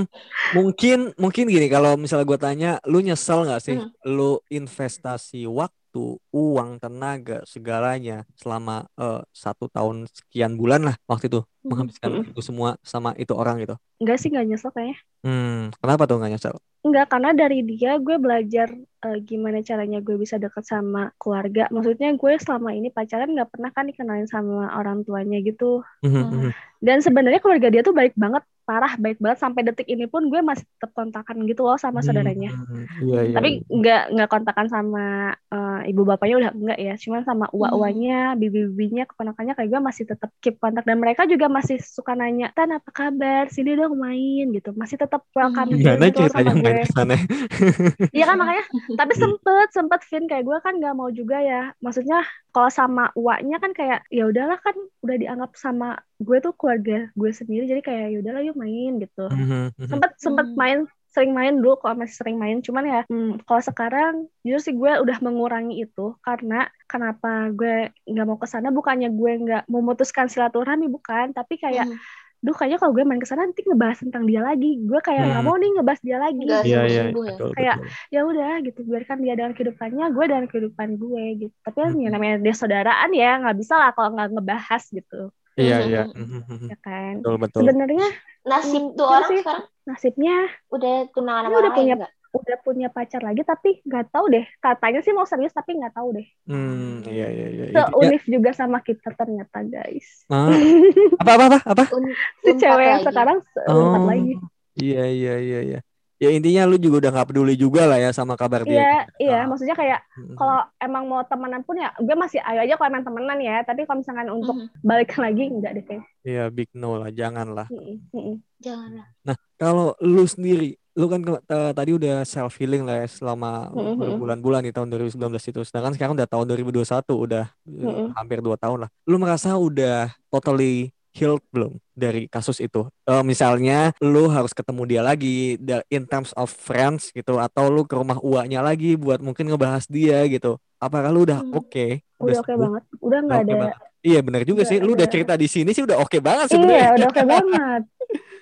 mungkin mungkin gini kalau misalnya gue tanya, lu nyesel nggak sih, Hmm. lu investasi waktu, uang, tenaga, segalanya selama eh, satu tahun sekian bulan lah waktu itu menghabiskan itu semua sama itu orang gitu. Enggak sih nggak nyesel kayaknya. Hmm, kenapa tuh nggak nyesel? Enggak, karena dari dia gue belajar eh, gimana caranya gue bisa dekat sama keluarga. Maksudnya gue selama ini pacaran nggak pernah kan dikenalin sama orang tuanya gitu. Mhm, Hmm. mhm. Dan sebenarnya keluarga dia tuh baik banget, parah baik banget. Sampai detik ini pun gue masih tetap kontakan gitu loh sama saudaranya. Hmm, Iya iya. Tapi nggak nggak kontakan sama eh, ibu bapaknya udah enggak ya. Cuman sama uwa-uwanya, bibi-bibinya, keponakannya kayak gue masih tetap keep kontak. Dan mereka juga masih suka nanya, Tan apa kabar? Sini dong main gitu. Masih tetap welcome Hmm. Gimana gitu ceritanya sama main gue. ke sana? Iya kan makanya tapi sempet sempet Vin kayak gue kan nggak mau juga ya maksudnya kalau sama uaknya kan kayak ya udahlah kan udah dianggap sama gue tuh keluarga gue sendiri jadi kayak ya udahlah yuk main gitu Mhm, mhm. sempet sempet Hmm. main sering main dulu kalau masih sering main. Cuman ya hmm, kalau sekarang jujur sih gue udah mengurangi itu karena kenapa gue nggak mau ke sana bukannya gue nggak memutuskan silaturahmi bukan. Tapi kayak Hmm. duh kayaknya kalau gue main ke sana nanti ngebahas tentang dia lagi. Gue kayak nggak Hmm. mau nih ngebahas dia lagi. Nggak Iya iya ya. betul Kayak, ya udah gitu biarkan dia dengan kehidupannya gue dengan kehidupan gue gitu. Tapi kan ya namanya dia saudaraan ya nggak bisa lah kalau nggak ngebahas gitu Iya Mhm. iya. Mhm, mhm. ya kan Betul betul. sebenarnya nasib tuh iya orang sih. sekarang nasibnya udah tunangan sama udah orang punya- lain nggak? udah punya pacar lagi tapi nggak tahu deh katanya sih mau serius tapi nggak tahu deh Hmm, iya iya iya. Intinya- seunif juga sama kita ternyata guys Ah, apa apa apa apa? Un- si cewek yang sekarang Oh, lagi Iya iya iya iya. Ya intinya lu juga udah nggak peduli juga lah ya sama kabar dia. iya gitu. iya Ah, maksudnya kayak kalau emang mau temenan pun ya gue masih ayo aja kalau emang temenan ya tapi kalau misalkan untuk Mhm. balikan lagi enggak deh kayak Iya big no lah, jangan lah. Mm-mm, mm-mm. Janganlah. Kalau lu sendiri, lu kan ta- tadi udah self healing lah ya selama Mhm. berbulan-bulan di tahun 2019 itu. Sedangkan sekarang udah tahun 2021, udah Mhm. hampir dua tahun lah. Lu merasa udah totally healed belum dari kasus itu? Eh, misalnya lu harus ketemu dia lagi in terms of friends gitu atau lu ke rumah uaknya lagi buat mungkin ngebahas dia gitu. Apakah lu udah Hmm. oke? udah oke sembuh? banget udah Udah nggak oke ada banget. Iya benar juga Nggak sih. Lu udah cerita di sini sih udah oke banget iya sebenarnya. udah oke banget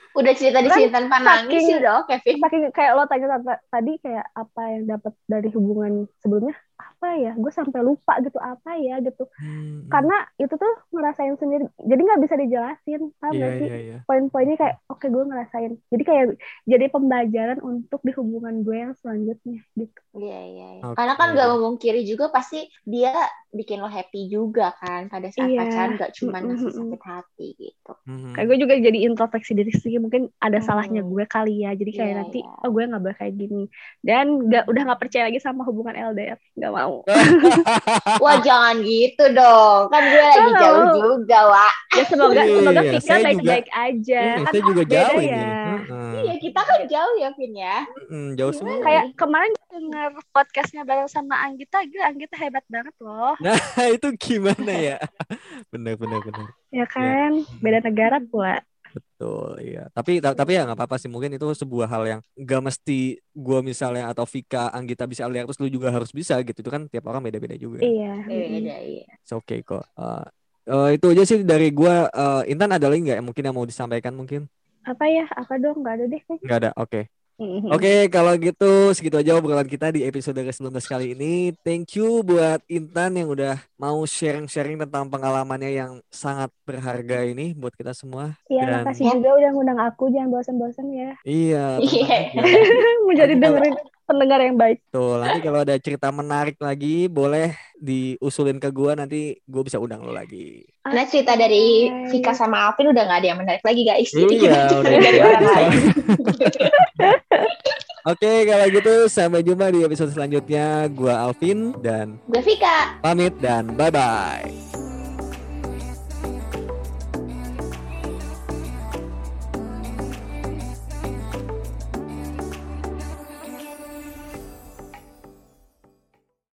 Udah cerita di Kan sini tanpa nangis sih udah oke, saking kayak lo tanya tadi kayak apa yang dapat dari hubungan sebelumnya apa ya gue sampai lupa gitu apa ya gitu Hmm, karena itu tuh ngerasain sendiri jadi nggak bisa dijelasin paham Iya nggak sih iya iya. poin-poinnya kayak oke gue ngerasain jadi kayak jadi pembelajaran untuk di hubungan gue yang selanjutnya gitu Iya, iya, iya. Oke. Karena kan gak memungkiri juga pasti dia bikin lo happy juga kan pada saat Iya. pacaran gak cuma ngasih sakit hati gitu. Mhm. kayak gue juga jadi introspeksi diri sendiri mungkin ada Hmm. salahnya gue kali ya jadi kayak Iya, nanti iya. oh gue nggak boleh kayak gini dan nggak udah nggak percaya lagi sama hubungan LDR nggak mau Wah jangan gitu dong. Kan gue lagi jauh mau. juga, Wak. ya semoga Iya, semoga iya, Vika baik-baik aja Hmm, kan saya juga beda jauh ini. ya. Heeh. Iya, kita kan jauh ya, Vin ya. Mm, jauh Gimana? semua. kayak kemarin gue denger podcastnya bareng sama Anggita gila Anggita hebat banget loh Nah, itu gimana ya? Bener bener bener. ya kan beda negara pula Betul, iya. Tapi ta- tapi ya nggak apa-apa sih. Mungkin itu sebuah hal yang nggak mesti gua misalnya atau Vika, Anggita bisa lihat terus lu juga harus bisa gitu. Itu kan tiap orang beda-beda juga. iya Beda, iya. It's okay kok. Eh, eh, itu aja sih dari gua. Eh, Intan ada lagi nggak yang mungkin yang mau disampaikan mungkin? apa ya apa dong nggak ada deh Nggak ada. Oke. Mhm. Oke, kalau gitu segitu aja obrolan kita di episode ke-19 kali ini. Thank you buat Intan yang udah mau sharing-sharing tentang pengalamannya yang sangat berharga ini buat kita semua. Iya, Dan- makasih juga udah ngundang aku. Jangan bosan-bosan ya. Iya, Iya. Nanti kalau- dengerin pendengar yang baik. Tuh, nanti kalau ada cerita menarik lagi boleh diusulin ke gua nanti gua bisa undang lo lagi. Karena cerita dari Vika sama Alvin udah nggak ada yang menarik lagi guys. Jadi Iya, kita udah dari orang lain. Oke, kalau gitu sampai jumpa di episode selanjutnya. Gua Alvin dan Gue Vika. pamit dan bye bye.